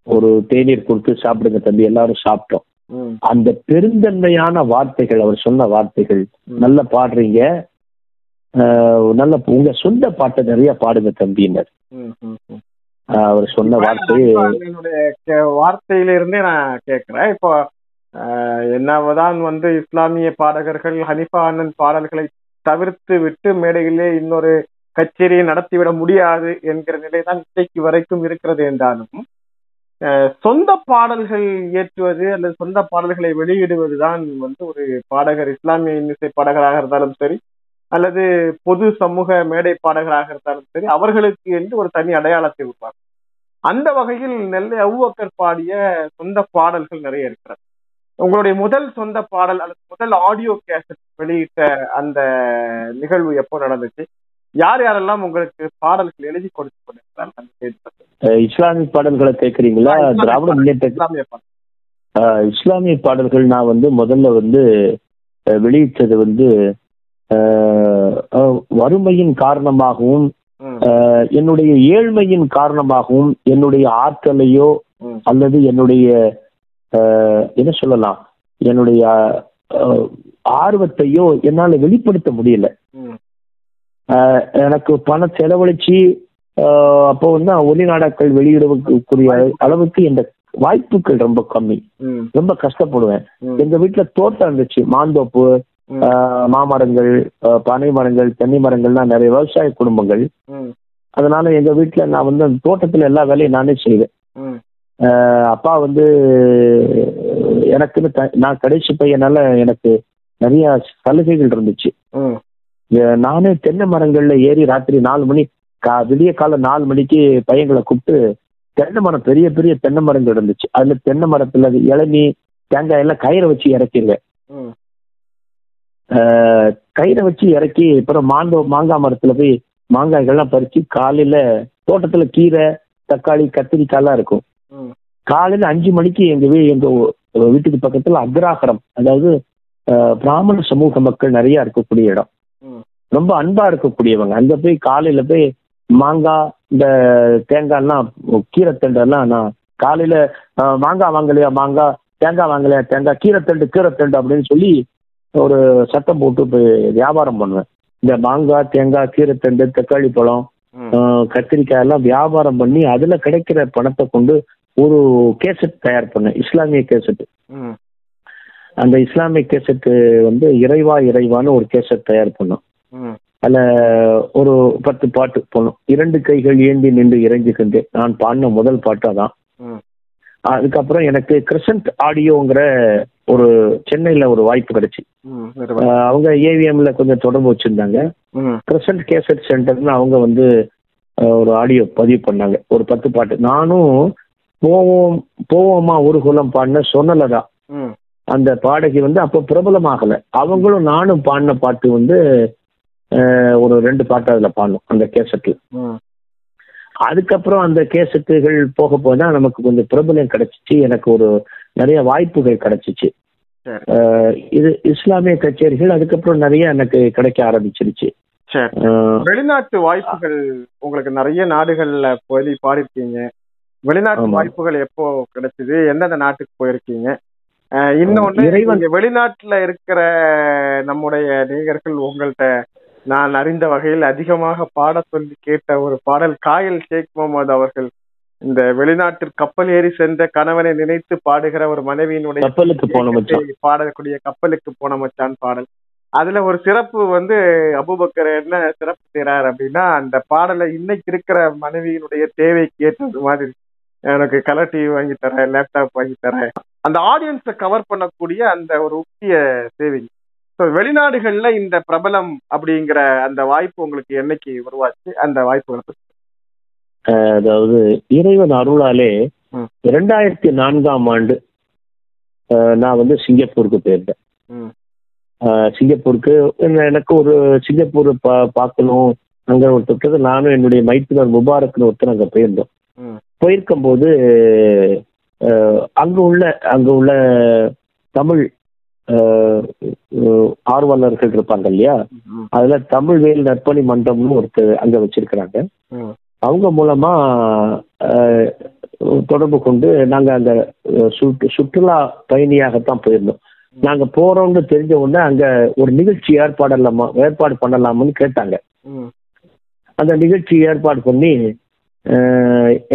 ஒரு தேநீர் கொடுத்து சாப்பிடுங்க தம்பி எல்லாரும் சாப்பிட்டோம். அந்த பெருந்தன்மையான வார்த்தைகள் அவர் சொன்ன வார்த்தைகள். நல்லா பாடுறீங்க. நல்ல உங்க சொந்த பாட்டை நிறைய பாடுங்க தம்பினர் அவர் சொன்ன வார்த்தை என்னுடைய கே- வார்த்தையிலிருந்தே நான் கேட்கிறேன் இப்போ ஆஹ், வந்து இஸ்லாமிய பாடகர்கள் ஹனிஃபா அண்ணன் பாடல்களை தவிர்த்து விட்டு மேடையிலே இன்னொரு கச்சேரியை நடத்திவிட முடியாது என்கிற நிலைதான் இன்றைக்கு வரைக்கும் இருக்கிறது என்றாலும் ஆஹ், சொந்த பாடல்கள் இயற்றுவது அல்லது சொந்த பாடல்களை வெளியிடுவதுதான் வந்து ஒரு பாடகர் இஸ்லாமிய இன்னிசை பாடகராக இருந்தாலும் சரி அல்லது பொது சமூக மேடை பாடகராக இருந்தாலும் சரி அவர்களுக்கு என்று ஒரு தனி அடையாளத்தை உருவாக்கும். அந்த வகையில் நெல்லை அவ்வக்கர் பாடிய சொந்த பாடல்கள் நிறைய இருக்கிறது. உங்களுடைய முதல் சொந்த பாடல் அல்லது முதல் ஆடியோ கேசட் வெளியிட்ட அந்த நிகழ்வு எப்போ நடந்துச்சு? யார் யாரெல்லாம் உங்களுக்கு பாடல்கள் எழுதி கொடுத்து கொண்டிருக்கிறார்கள்? இஸ்லாமிய பாடல்களை கேட்கறீங்களா? திராவிட முன்னேற்ற இஸ்லாமிய பாடல். இஸ்லாமிய பாடல்கள் நான் வந்து முதல்ல வந்து வெளியிட்டது வந்து வறுமையின் காரணமாகவும் என்னுடைய ஏழ்மையின் காரணமாகவும் என்னுடைய ஆற்றலையோ அல்லது என்னுடைய என்ன சொல்லலாம்? என்னுடைய ஆர்வத்தையோ என்னால வெளிப்படுத்த முடியல. எனக்கு பணம் செலவழிச்சு அப்போ வந்து ஒளி நாடாக்கள் வெளியிடக்கூடிய அளவுக்கு இந்த வாய்ப்புகள் ரொம்ப கம்மி. ரொம்ப கஷ்டப்படுவேன். எங்க வீட்டுல தோட்டம் இருந்துச்சு. மாந்தோப்பு மாமரங்கள் பனை மரங்கள் தென்னை மரங்கள்லாம் நிறைய விவசாய குடும்பங்கள். அதனால எங்க வீட்டுல நான் வந்து அந்த தோட்டத்துல எல்லா வேலையும் நானே செய்வேன். அப்பா வந்து எனக்குன்னு நான் கடைசி பையனால எனக்கு நிறைய சலுகைகள் இருந்துச்சு. நானே தென்னை மரங்கள்ல ஏறி ராத்திரி நாலு மணி கா விடிய காலம் நாலு மணிக்கு பையங்களை கூப்பிட்டு தென்னை மரம் பெரிய பெரிய தென்னை மரங்கள் இருந்துச்சு. அதுல தென்னை மரத்துல இளநீ தேங்காய் எல்லாம் கயிறை வச்சு இறக்கிடுவேன் கயிறை வச்சு இறக்கி அப்புறம் மாந்தோ மாங்காய் மரத்துல போய் மாங்காய்கள்லாம் பறிச்சு காலையில தோட்டத்துல கீரை தக்காளி கத்திரிக்காய்லாம் இருக்கும். காலையில அஞ்சு மணிக்கு எங்க வீ எங்க ஊ- வீட்டுக்கு பக்கத்துல அக்ராகரம் அதாவது பிராமண சமூக மக்கள் நிறைய இருக்கக்கூடிய இடம். ரொம்ப அன்பா இருக்கக்கூடியவங்க. அங்க போய் காலையில போய் மாங்காய் இந்த தேங்காய்லாம் கீரைத்தண்டெல்லாம் நான் காலையில மாங்காய் வாங்கலையா மாங்காய் தேங்காய் வாங்கலையா தேங்காய் கீரைத்தண்டு கீரைத்தண்டு அப்படின்னு சொல்லி ஒரு சத்தம் போட்டு போய் வியாபாரம் பண்ணுவேன். இந்த மாங்காய் தேங்காய் கீரைத்தண்டு தக்காளி பழம் கத்திரிக்காய் எல்லாம் வியாபாரம் பண்ணி அதுல கிடைக்கிற பணத்தை கொண்டு ஒரு கேசட் தயார் பண்ணேன் இஸ்லாமிய கேசட் அந்த இஸ்லாமிய கேசட் வந்து இறைவா இறைவான்னு ஒரு கேசட் தயார் பண்ணோம். அதுல ஒரு பத்து பாட்டு போனோம் இரண்டு கைகள் ஏந்தி நின்று இறங்குகின்றேன் நான் பாடின முதல் பாட்டு அதான். ம். அதுக்கப்புறம் எனக்கு கிரசன்ட் ஆடியோங்கிற ஒரு சென்னையில ஒரு வாய்ப்பு கிடைச்சு. அவங்க ஏவிஎம்ல கொஞ்சம் தொடர்பு வச்சிருந்தாங்க. கிரசன்ட் கேசட் சென்டர்னு அவங்க வந்து ஒரு ஆடியோ பதிவு பண்ணாங்க. ஒரு பத்து பாட்டு. நானும் போவோம் போவோமா ஒரு குலம் பாடின சொன்னலதா அந்த பாடகி வந்து அப்போ பிரபலமாகல. அவங்களும் நானும் பாடின பாட்டு வந்து ஒரு ரெண்டு பாட்டு அதுல பாடணும் அந்த கேசட்ல அதுக்கப்புறம் அந்த கேசட்டுகள் போக தான் நமக்கு கொஞ்சம் பிரபலம் கிடைச்சிச்சு. எனக்கு ஒரு நிறைய வாய்ப்புகள் கிடைச்சிச்சு. இது இஸ்லாமிய கச்சேரிகள் அதுக்கப்புறம் நிறைய எனக்கு கிடைக்க ஆரம்பிச்சிருச்சு. வெளிநாட்டு வாய்ப்புகள் உங்களுக்கு நிறைய நாடுகள்ல போய் பாடிருக்கீங்க. வெளிநாட்டு. வாய்ப்புகள் எப்போ கிடைச்சது? எந்தெந்த நாட்டுக்கு போயிருக்கீங்க? இன்னொன்னு வெளிநாட்டுல இருக்கிற நம்முடைய நேயர்கள் உங்கள்ட்ட நான் அறிந்த வகையில் அதிகமாக பாட சொல்லி கேட்ட ஒரு பாடல் காயல் ஷேக் முகமது அவர்கள். இந்த வெளிநாட்டில் கப்பல் ஏறி சென்ற கணவனை நினைத்து பாடுகிற ஒரு மனைவியினுடைய கப்பலுக்கு போன பாடக்கூடிய கப்பலுக்கு போன மச்சான் பாடல். அதுல ஒரு சிறப்பு வந்து அபூபக்கர் என்ன சிறப்பு செய்றார் அப்படின்னா அந்த பாடலை இன்னைக்கு இருக்கிற மனைவியினுடைய தேவைக்கு ஏற்றது மாதிரி. எனக்கு கலர் டிவி வாங்கி தரேன் லேப்டாப் வாங்கி தரேன். அந்த ஆடியன்ஸை கவர் பண்ணக்கூடிய அந்த ஒரு உத்திய சேவிங் ஸோ வெளிநாடுகள்ல இந்த பிரபலம் அப்படிங்கிற அந்த வாய்ப்பு உங்களுக்கு என்னைக்கு உருவாச்சு? அந்த ஆஹ் அதாவது இறைவன் அருளாலே. இரண்டாயிரத்தி நான்காம் ஆண்டு நான் வந்து சிங்கப்பூருக்கு போயிருந்தேன். சிங்கப்பூருக்கு எனக்கு ஒரு சிங்கப்பூர் பா பார்க்கணும் அங்க ஒரு தொட்டது. நானும் என்னுடைய மைத்துனர் முபாரக்னு ஒருத்தர் அங்க போயிருந்தோம். ம், போயிருக்கும்போது ஆஹ் அங்க உள்ள அங்க உள்ள தமிழ் ஆர்வலர்கள் இருப்பாங்க இல்லையா? அதுல தமிழ் வேல் நற்பணி மன்றம்னு ஒருத்தர் அங்க வச்சிருக்கிறாங்க. அவங்க மூலமா தொடர்பு கொண்டு நாங்க அந்த சுற்றுலா பயணியாகத்தான் போயிருந்தோம். நாங்க போறோம்னு தெரிஞ்ச உடனே அங்க ஒரு நிகழ்ச்சி ஏற்பாடலாமா ஏற்பாடு பண்ணலாமான்னு கேட்டாங்க. அந்த நிகழ்ச்சி ஏற்பாடு பண்ணி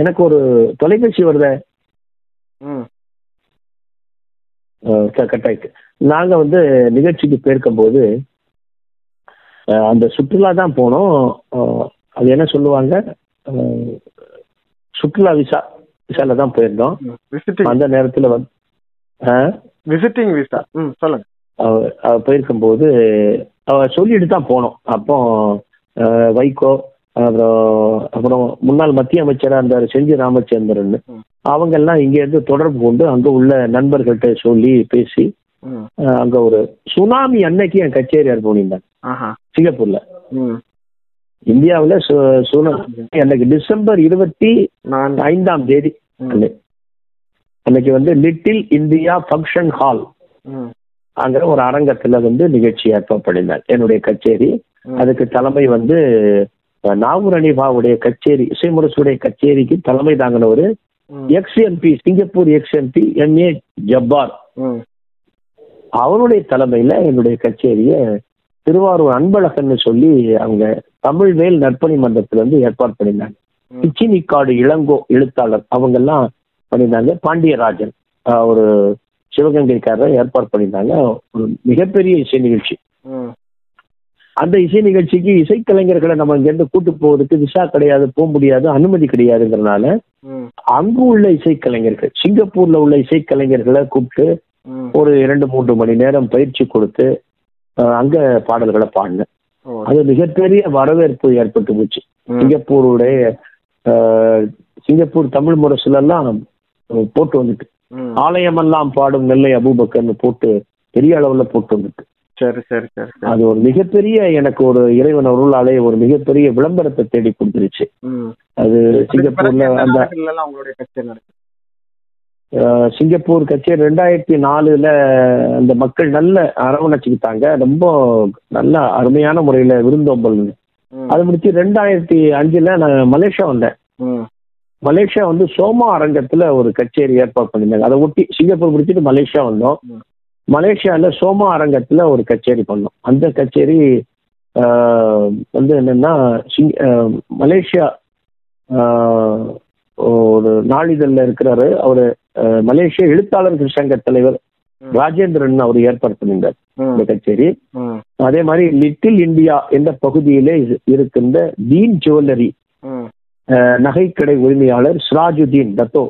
எனக்கு ஒரு தொலைபேசி வருதே. ம், கட்டாயிட்டு. நாங்க வந்து நிகழ்ச்சிக்கு போயிருக்கும்போது அந்த சுற்றுலா தான் போனோம். அது என்ன சொல்லுவாங்க? சுற்றுலா விசா விசால தான் போயிருந்தோம். அந்த நேரத்துல வந்து விசிட்டிங் விசா ம் சொல்லுங்க. அவ- போயிருக்கும்போது அவ சொல்லிட்டு தான் போனோம். அப்போ வைகோ அப்புறம் அப்புறம் முன்னாள் மத்திய அமைச்சராக இருந்தார் செஞ்சி ராமச்சந்திரன். அவங்க எல்லாம் இங்க இருந்து தொடர்பு கொண்டு அங்க உள்ள நண்பர்கள்ட்ட சொல்லி பேசி அங்க ஒரு சுனாமி அன்னைக்கு என் கச்சேரி அனுப்பியிருந்தாங்க ஆஹா. சிங்கப்பூர்ல. இந்தியாவுல சுனாமி அன்னைக்கு டிசம்பர் இருபத்தி ஐந்தாம் தேதி அன்னைக்கு வந்து லிட்டில் இந்தியா ஃபங்க்ஷன் ஹால். அங்க ஒரு அரங்கத்துல வந்து நிகழ்ச்சி ஏற்பாடு பண்ணினார் என்னுடைய கச்சேரி. அதுக்கு தலைமை வந்து நாகூர் அனிபாவுடைய கச்சேரி இசைமுரசுடைய கச்சேரிக்கு தலைமை தாங்கினவர் ex MP Singapore ex MP M. A. Jabbar அவருடைய தலைமையில என்னுடைய கச்சேரிய திருவாரூர் அன்பழகன்னு சொல்லி அவங்க தமிழ் வேல் நற்பணி மன்றத்துல இருந்து ஏற்பாடு பண்ணியிருந்தாங்க. ம். கிச்சினிக்காடு இளங்கோ எழுத்தாளர். அவங்க எல்லாம் பண்ணியிருந்தாங்க. பாண்டியராஜன் ஒரு சிவகங்கைக்காரர் ஏற்பாடு பண்ணியிருந்தாங்க. ஒரு மிகப்பெரிய இசை நிகழ்ச்சி. அந்த இசை நிகழ்ச்சிக்கு இசைக்கலைஞர்களை நம்ம இங்கேருந்து கூட்டு போவதுக்கு விசா கிடையாது போக முடியாது அனுமதி கிடையாதுங்கிறனால அங்கு உள்ள இசைக்கலைஞர்கள் சிங்கப்பூர்ல உள்ள இசைக்கலைஞர்களை கூப்பிட்டு. ஒரு இரண்டு மூன்று மணி நேரம் பயிற்சி கொடுத்து அங்க பாடல்களை பாடினேன் அது மிகப்பெரிய வரவேற்பு ஏற்பட்டு போச்சு. சிங்கப்பூருடைய சிங்கப்பூர் தமிழ் முரசுல எல்லாம் போட்டு வந்துட்டு. ஆலயமெல்லாம் பாடும் நெல்லை அபூபக்கர்னு போட்டு பெரிய அளவுல போட்டு வந்துட்டு. சரி சரி சரி அது ஒரு மிகப்பெரிய எனக்கு ஒரு இறைவன் அருளாலே ஒரு மிகப்பெரிய விளம்பரத்தை தேடி கொடுத்துருச்சு. அது சிங்கப்பூர்ல அந்த சிங்கப்பூர் கச்சேரி ரெண்டாயிரத்தி நாலுல அந்த மக்கள் நல்ல அரவணைச்சுக்கிட்டாங்க. ரொம்ப நல்ல அருமையான முறையில விருந்தோம்பல் அது முடிச்சு ரெண்டாயிரத்தி அஞ்சுல நான் மலேசியா வந்தேன். மலேசியா வந்து சோமா அரங்கத்துல ஒரு கச்சேரி ஏற்பாடு பண்ணியிருந்தாங்க. அதை ஒட்டி சிங்கப்பூர் முடிச்சுட்டு மலேசியா வந்தோம். மலேசியால சோமா அரங்கத்துல ஒரு கச்சேரி பண்ணோம். அந்த கச்சேரி வந்து என்னன்னா மலேசியா ஒரு நாளிதழில் இருக்கிறாரு. அவரு மலேசிய எழுத்தாளர்கள் சங்க தலைவர் ராஜேந்திரன் அவர் ஏற்பாடு பண்ணியிருந்தார் இந்த கச்சேரி. அதே மாதிரி லிட்டில் இந்தியா என்ற பகுதியிலே இருக்கின்ற தீன் ஜுவல்லரி நகைக்கடை உரிமையாளர் சிராஜுதீன் தத்தோ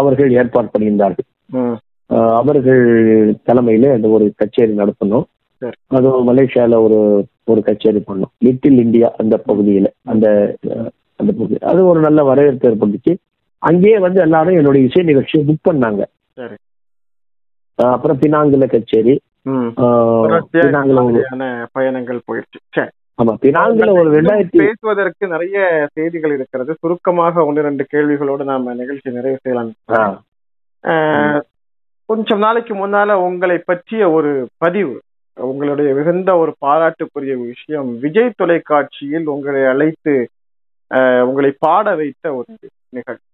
அவர்கள் ஏற்பாடு பண்ணியிருந்தார்கள். அவர்கள் தலைமையில அந்த ஒரு கச்சேரி நடத்தணும். அதுவும் மலேசியால ஒரு ஒரு கச்சேரி பண்ணோம் லிட்டில் இந்தியா அந்த பகுதியில அந்த அந்த பகுதி. அது ஒரு நல்ல வரவேற்பு ஏற்பட்டுச்சு அங்கேயே வந்து எல்லாரும் என்னுடைய இசை நிகழ்ச்சியை புக் பண்ணாங்க. அப்புறம் பினாங்குல கச்சேரி. பயணங்கள் போயிடுச்சு. ஆமா பினாங்குல ஒரு ரெண்டாயிரத்தி பேசுவதற்கு நிறைய செய்திகள் இருக்கிறது. சுருக்கமாக ஒன்று ரெண்டு கேள்விகளோடு நாம நிகழ்ச்சி நிறைவு செய்யலாம். கொஞ்சம் நாளைக்கு முன்னால உங்களை பற்றிய ஒரு பதிவு உங்களுடைய மிகுந்த ஒரு பாராட்டுக்குரிய விஷயம் விஜய் தொலைக்காட்சியில் உங்களை அழைத்து உங்களை பாட வைத்த ஒரு நிகழ்வு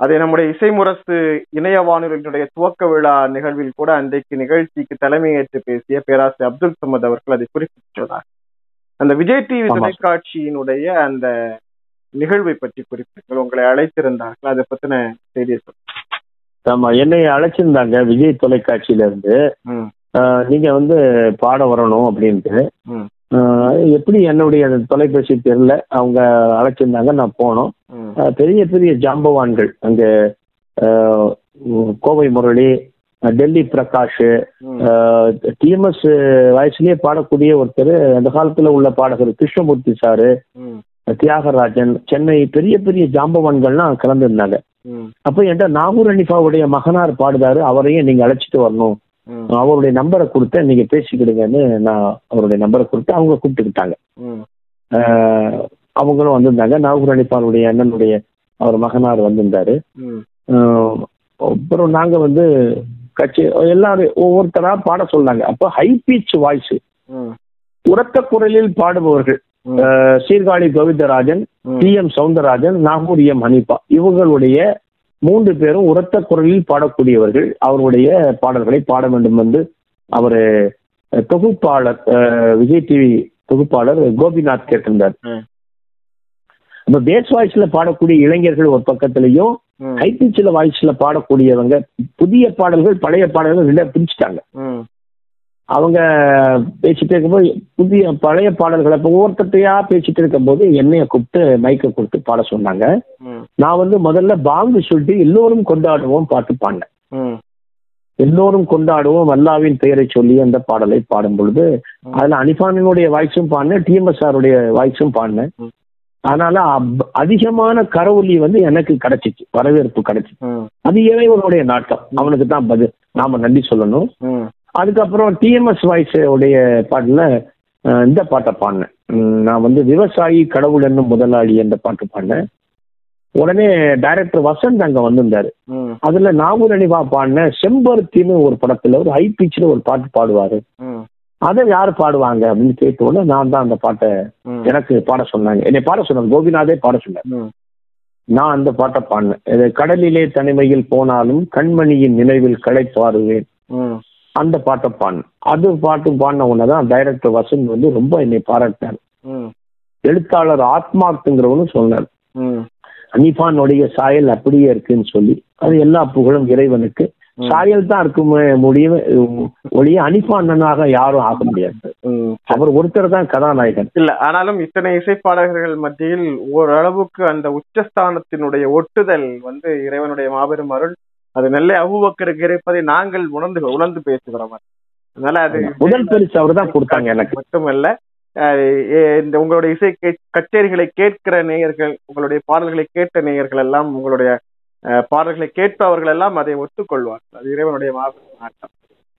அதை நம்முடைய இசைமுரசு இணைய வானொலியினுடைய துவக்க விழா நிகழ்வில் கூட அன்றைக்கு நிகழ்ச்சிக்கு தலைமையேற்று பேசிய பேராசிரியர் அப்துல் சமத் அவர்கள் அதை குறிப்பிட்டுள்ளார். அந்த விஜய் டிவி தொலைக்காட்சியினுடைய அந்த நிகழ்வை பற்றி குறிப்பிட்டு உங்களை அழைத்திருந்தார்கள். அதை பத்தின செய்தியை ஆமா என்னை அழைச்சிருந்தாங்க விஜய் தொலைக்காட்சியில இருந்து நீங்க வந்து பாட வரணும் அப்படின்ட்டு. எப்படி என்னுடைய தொலைபேசி தெரியல அவங்க அழைச்சிருந்தாங்க நான் போனோம். பெரிய பெரிய ஜாம்பவான்கள் அங்க கோவை முரளி டெல்லி பிரகாஷ் டிஎம்எஸ் வயசுலயே பாடக்கூடிய ஒருத்தர் அந்த காலத்துல உள்ள பாடகர் கிருஷ்ணமூர்த்தி சாரு தியாகராஜன் சென்னை பெரிய பெரிய ஜாம்பவான்கள்லாம் கலந்துருந்தாங்க. அப்ப என்கிட்ட நாகூர் அனிஃபாவுடைய மகனார் பாடுதாரு அவரையும் நீங்க அழைச்சிட்டு வரணும். அவருடைய நம்பரை கொடுத்தேன் நீங்க பேசிக்கிடுங்கன்னு நான் அவருடைய நம்பரை கொடுத்து அவங்க கூப்பிட்டுக்கிட்டாங்க. அவங்களும் வந்திருந்தாங்க. நாகூர் அனிஃபாவுடைய அண்ணனுடைய அவர் மகனார் வந்திருந்தாரு. அப்புறம் நாங்க வந்து கட்சி எல்லாரும் ஒவ்வொருத்தரா பாட சொன்னாங்க. அப்போ ஹை பீச் வாய்ஸ் உரத்த குரலில் பாடுபவர்கள். Sirkazhi Govindarajan T M. Soundararajan Nagore M. Hanifa. இவங்களுடைய மூன்று பேரும் உரத்த குரலில் பாடக்கூடியவர்கள். அவருடைய பாடல்களை பாட வேண்டும் என்று அவர் தொகுப்பாளர் விஜய் டிவி தொகுப்பாளர் கோபிநாத் கேட்டிருந்தார். நம்ம பேஸ் வாய்ஸ்ல பாடக்கூடிய இளைஞர்கள் ஒரு பக்கத்திலையும் ஹைபிச்சில் வாய்ஸ்ல பாடக்கூடியவங்க புதிய பாடல்கள் பழைய பாடல்கள் ரெண்டா பிரிச்சுட்டாங்க. அவங்க பேசிட்டு இருக்கும்போது புதிய பழைய பாடல்களை இப்போ ஒவ்வொருத்தையா பேசிட்டு இருக்கும்போது என்னைய கூப்பிட்டு மைக்கை கொடுத்து பாட சொன்னாங்க. நான் வந்து முதல்ல பாங்கு சொல்லிட்டு எல்லோரும் கொண்டாடுவோம் பாட்டு பாடினேன். எல்லோரும் கொண்டாடுவோம் அல்லாவின் பெயரை சொல்லி அந்த பாடலை பாடும் பொழுது அதுல அனிஃபானினுடைய வாய்ஸும் பாடினேன் டிஎம்எஸ் ஆருடைய வாய்ஸும் பாடினேன். அதனால அதிகமான கரவொலி வந்து எனக்கு கிடைச்சிச்சு வரவேற்பு கிடைச்சிச்சு. அது இறைவனுடைய நாட்டம். அவனுக்கு தான் பதில். நாம நன்றி சொல்லணும். அதுக்கப்புறம் டிஎம்எஸ் வாய்ஸ் உடைய பாட்டுல இந்த பாட்டை பாடினேன். நான் வந்து விவசாயி கடவுள் என்னும் முதலாளி என்ற பாட்டு பாடினேன். உடனே டைரக்டர் வசந்த் அங்க வந்திருந்தாரு. அதுல நாகூர் அணிவா பாடின செம்பருத்தின்னு ஒரு படத்துல ஒரு ஹை பிச்சில் ஒரு பாட்டு பாடுவாரு. அதை யாரு பாடுவாங்க அப்படின்னு கேட்ட உடனே நான் தான் அந்த பாட்டை எனக்கு பாட சொன்னாங்க. என்னை பாட சொன்னாங்க. கோபிநாதே பாட சொன்னார். நான் அந்த பாட்டை பாடினேன். கடலிலே தனிமையில் போனாலும் கண்மணியின் நினைவில் களை பாடுவேன் அந்த பாட்டை பாடினேன் அது பாட்டு பாடின உடனேதான் டைரக்டர் வசந்த் வந்து ரொம்ப என்னை பாராட்டினார். எழுத்தாளர் ஆத்மார்த்துங்கிறவனு சொன்னார். அனிஃபானுடைய சாயல் அப்படியே இருக்குன்னு சொல்லி அது எல்லா புகழும் இறைவனுக்கு. சாயல் தான் இருக்குமே முடியும் ஒளிய அனிஃபா அண்ணனாக யாரும் ஆக முடியாது. அவர் ஒருத்தர் தான் கதாநாயகன். இல்ல ஆனாலும் இத்தனை இசைப்பாடகர்கள் மத்தியில் ஓரளவுக்கு அந்த உச்சஸ்தானத்தினுடைய ஒட்டுதல் வந்து இறைவனுடைய மாபெரும் அருள் அது நல்ல அபுபக்கருக்கு இருப்பதை நாங்கள் உணர்ந்து உணர்ந்து பேசுகிறோம். அதனால அது முதல் பரிசு அவர் தான் கொடுத்தாங்க எனக்கு. மட்டுமல்ல இந்த உங்களுடைய இசை கச்சேரிகளை கேட்கிற நேயர்கள் உங்களுடைய பாடல்களை கேட்ட நேயர்கள் எல்லாம் உங்களுடைய பாடல்களை கேட்பவர்கள் எல்லாம் அதை ஒத்துக்கொள்வார்கள். அது இறைவனுடைய மாபெரும் நாட்டம்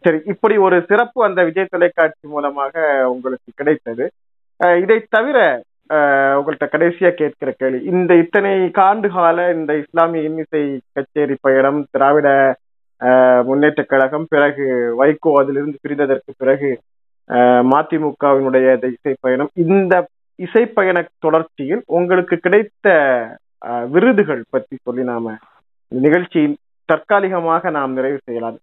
சரி இப்படி ஒரு சிறப்பு அந்த விஜய் தொலைக்காட்சி மூலமாக உங்களுக்கு கிடைத்தது. இதை தவிர உங்கள்கிட்ட கடைசியா கேட்கிற கேள்வி. இந்த இத்தனை காண்டு கால இந்த இஸ்லாமிய இன்னிசை கச்சேரி பயணம் திராவிட முன்னேற்ற கழகம் பிறகு வைகோ அதிலிருந்து பிரிந்ததற்கு பிறகு மதிமுகவினுடைய இசை பயணம். இந்த இசை பயண தொடர்ச்சியில் உங்களுக்கு கிடைத்த விருதுகள் பற்றி சொல்லி நாம நிகழ்ச்சியில் தற்காலிகமாக நாம் நிறைவு செய்யலாம்.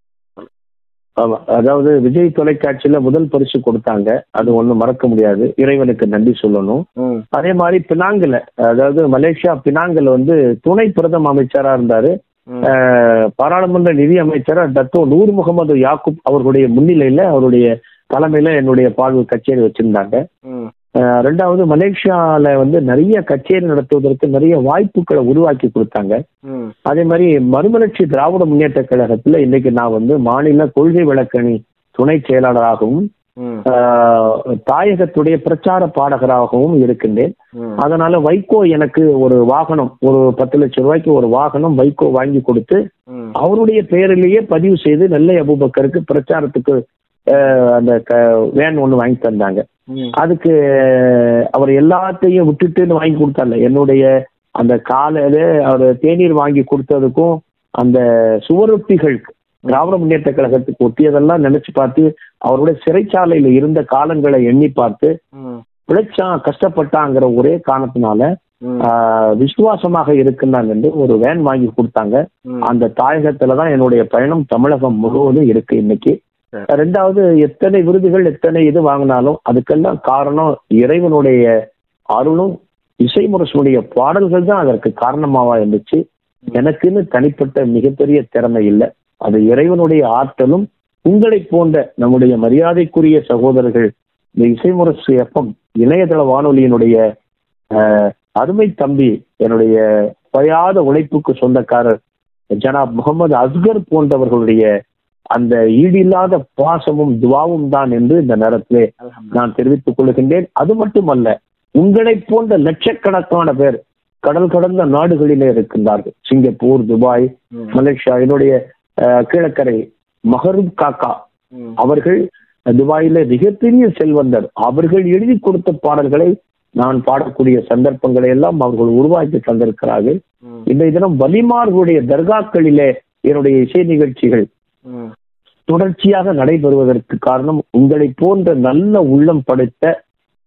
ஆமா. அதாவது விஜய் தொலைக்காட்சியில முதல் பரிசு கொடுத்தாங்க. அது ஒண்ணும் மறக்க முடியாது. இறைவனுக்கு நன்றி சொல்லணும். அதே மாதிரி பினாங்கில அதாவது மலேசியா பினாங்கில் வந்து துணை பிரதம அமைச்சரா இருந்தாரு. பாராளுமன்ற நிதி அமைச்சரா டத்தோ நூர் முகமது யாக்கூப் அவர்களுடைய முன்னிலையில அவருடைய தலைமையில என்னுடைய பாடல் கச்சேரி வச்சிருந்தாங்க. ரெண்டாவது மலேசியால வந்து நிறைய கச்சேரி நடத்துவதற்கு நிறைய வாய்ப்புகளை உருவாக்கி கொடுத்தாங்க. அதே மாதிரி மறுமலர்ச்சி திராவிட முன்னேற்ற கழகத்துல இன்னைக்கு நான் வந்து மாநில கொள்கை விளக்கணி துணை செயலாளராகவும் தாயகத்துடைய பிரச்சார பாடகராகவும் இருக்கின்றேன். அதனால வைகோ எனக்கு ஒரு வாகனம் ஒரு பத்து லட்சம் ரூபாய்க்கு ஒரு வாகனம் வைகோ வாங்கி கொடுத்து அவருடைய பெயரிலேயே பதிவு செய்து நெல்லை அபுபக்கருக்கு பிரச்சாரத்துக்கு அந்த வேன் ஒன்று வாங்கி தந்தாங்க. அதுக்கு அவர் எல்லாத்தையும் விட்டுட்டுன்னு வாங்கி கொடுத்தால என்னுடைய அந்த காலையில அவர் தேநீர் வாங்கி கொடுத்ததுக்கும் அந்த சுவரொட்டிகள் திராவிட முன்னேற்ற கழகத்துக்கு ஒட்டியதெல்லாம் நினைச்சு பார்த்து அவருடைய சிறைச்சாலையில இருந்த காலங்களை எண்ணி பார்த்து பிழைச்சான் கஷ்டப்பட்டாங்கிற ஒரே காரணத்தினால விசுவாசமாக இருக்குன்னாங்க என்று ஒரு வேன் வாங்கி கொடுத்தாங்க. அந்த தாயகத்துலதான் என்னுடைய பயணம் தமிழகம் முழுவதும் இருக்கு இன்னைக்கு. ரெண்டாவது எத்தனை விருதுகள் எத்தனை இது வாங்கினாலும் அதுக்கெல்லாம் காரணம் இறைவனுடைய அருளும் இசைமுரசனுடைய பாடல்கள் தான் அதற்கு காரணமாவா இருந்துச்சு. எனக்குன்னு தனிப்பட்ட மிகப்பெரிய திறமை இல்லை. அது இறைவனுடைய ஆற்றலும் உங்களை போன்ற நம்முடைய மரியாதைக்குரிய சகோதரர்கள் இந்த இசைமுரசு எஃப்எம் இணையதள வானொலியினுடைய அருமை தம்பி என்னுடைய பயாத உழைப்புக்கு சொந்தக்காரர் ஜனாப் முகமது அஸ்கர் போன்றவர்களுடைய அந்த ஈடில்லாத பாசமும் துவாவும் தான் என்று இந்த நேரத்திலே நான் தெரிவித்துக் கொள்கின்றேன். அது மட்டுமல்ல உங்களை போன்ற லட்சக்கணக்கான பேர் கடல் கடந்த நாடுகளிலே இருக்கின்றார்கள். சிங்கப்பூர் துபாய் மலேசியா என்னுடைய கீழக்கரை மஹரூப் காக்கா அவர்கள் துபாயில மிகப்பெரிய செல்வந்தர். அவர்கள் எழுதி கொடுத்த பாடல்களை நான் பாடக்கூடிய சந்தர்ப்பங்களை எல்லாம் அவர்கள் உருவாக்கி தந்திருக்கிறார்கள். இன்றைய தினம் வலிமார்களுடைய தர்காக்களிலே என்னுடைய இசை நிகழ்ச்சிகள் தொடர்ச்சியாக நடைபெறுவதற்கு காரணம் உங்களை போன்ற நல்ல உள்ளம் படைத்த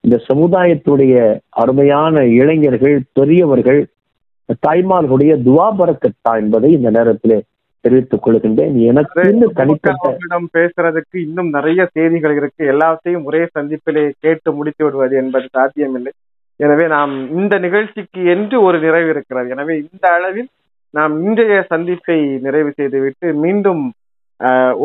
இந்த சமுதாயத்துடைய அருமையான இளைஞர்கள் பெரியவர்கள் தாய்மார்களுடைய துவாபரக்கத்தா என்பதை இந்த நேரத்தில் தெரிவித்துக் கொள்கின்றேன். எனக்கு தனிப்பட்ட பேசுறதுக்கு இன்னும் நிறைய செய்திகள் இருக்கு. எல்லாத்தையும் ஒரே சந்திப்பிலே கேட்டு முடித்து விடுவது என்பது சாத்தியமில்லை. எனவே நாம் இந்த நிகழ்ச்சிக்கு என்று ஒரு நிறைவு இருக்கிறது. எனவே இந்த அளவில் நாம் இன்றைய சந்திப்பை நிறைவு செய்துவிட்டு மீண்டும்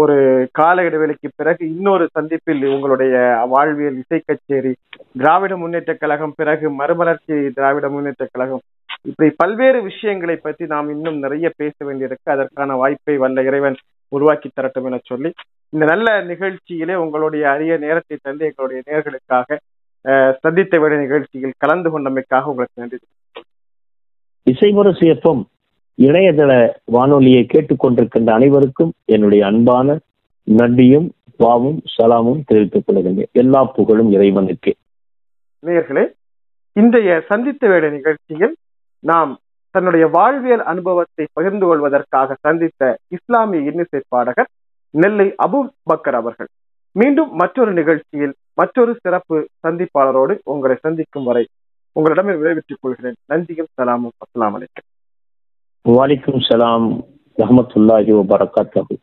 ஒரு கால இடைவெளிக்கு பிறகு இன்னொரு சந்திப்பில் உங்களுடைய வாழ்வியல் இசை கச்சேரி திராவிட முன்னேற்ற கழகம் பிறகு மறுமலர்ச்சி திராவிட முன்னேற்ற கழகம். இப்படி பல்வேறு விஷயங்களை பற்றி நாம் இன்னும் நிறைய பேச வேண்டியிருக்கு. அதற்கான வாய்ப்பை வல்ல இறைவன் உருவாக்கி தரட்டும் என சொல்லி இந்த நல்ல நிகழ்ச்சியிலே உங்களுடைய அரிய நேரத்தை தந்து எங்களுடைய நேர்களுக்காக சந்தித்த விட நிகழ்ச்சியில் கலந்து கொண்டமைக்காக உங்களுக்கு நன்றி. இசைமுரசு எப்பம் இணையதள வானொலியை கேட்டுக்கொண்டிருக்கின்ற அனைவருக்கும் என்னுடைய அன்பான நன்றியும் பாவும் சலாமும் தெரிவித்துக் கொள்கின்றேன் எல்லா புகழும் இறைவனுக்கு. நேயர்களே இன்றைய சந்தித்த வேட நிகழ்ச்சியில் நாம் தன்னுடைய வாழ்வியல் அனுபவத்தை பகிர்ந்து கொள்வதற்காக சந்தித்த இஸ்லாமிய இன்னிசை பாடகர் நெல்லை அபு பக்கர் அவர்கள். மீண்டும் மற்றொரு நிகழ்ச்சியில் மற்றொரு சிறப்பு சந்திப்பாளரோடு உங்களை சந்திக்கும் வரை உங்களிடமே விளைவித்துக் கொள்கிறேன். நன்றியும் சலாமும். அஸ்லாம் வலைக்கம் வலைக்கும் சலாம் ரஹமத்துல்லாஹி வபரகாத்தஹு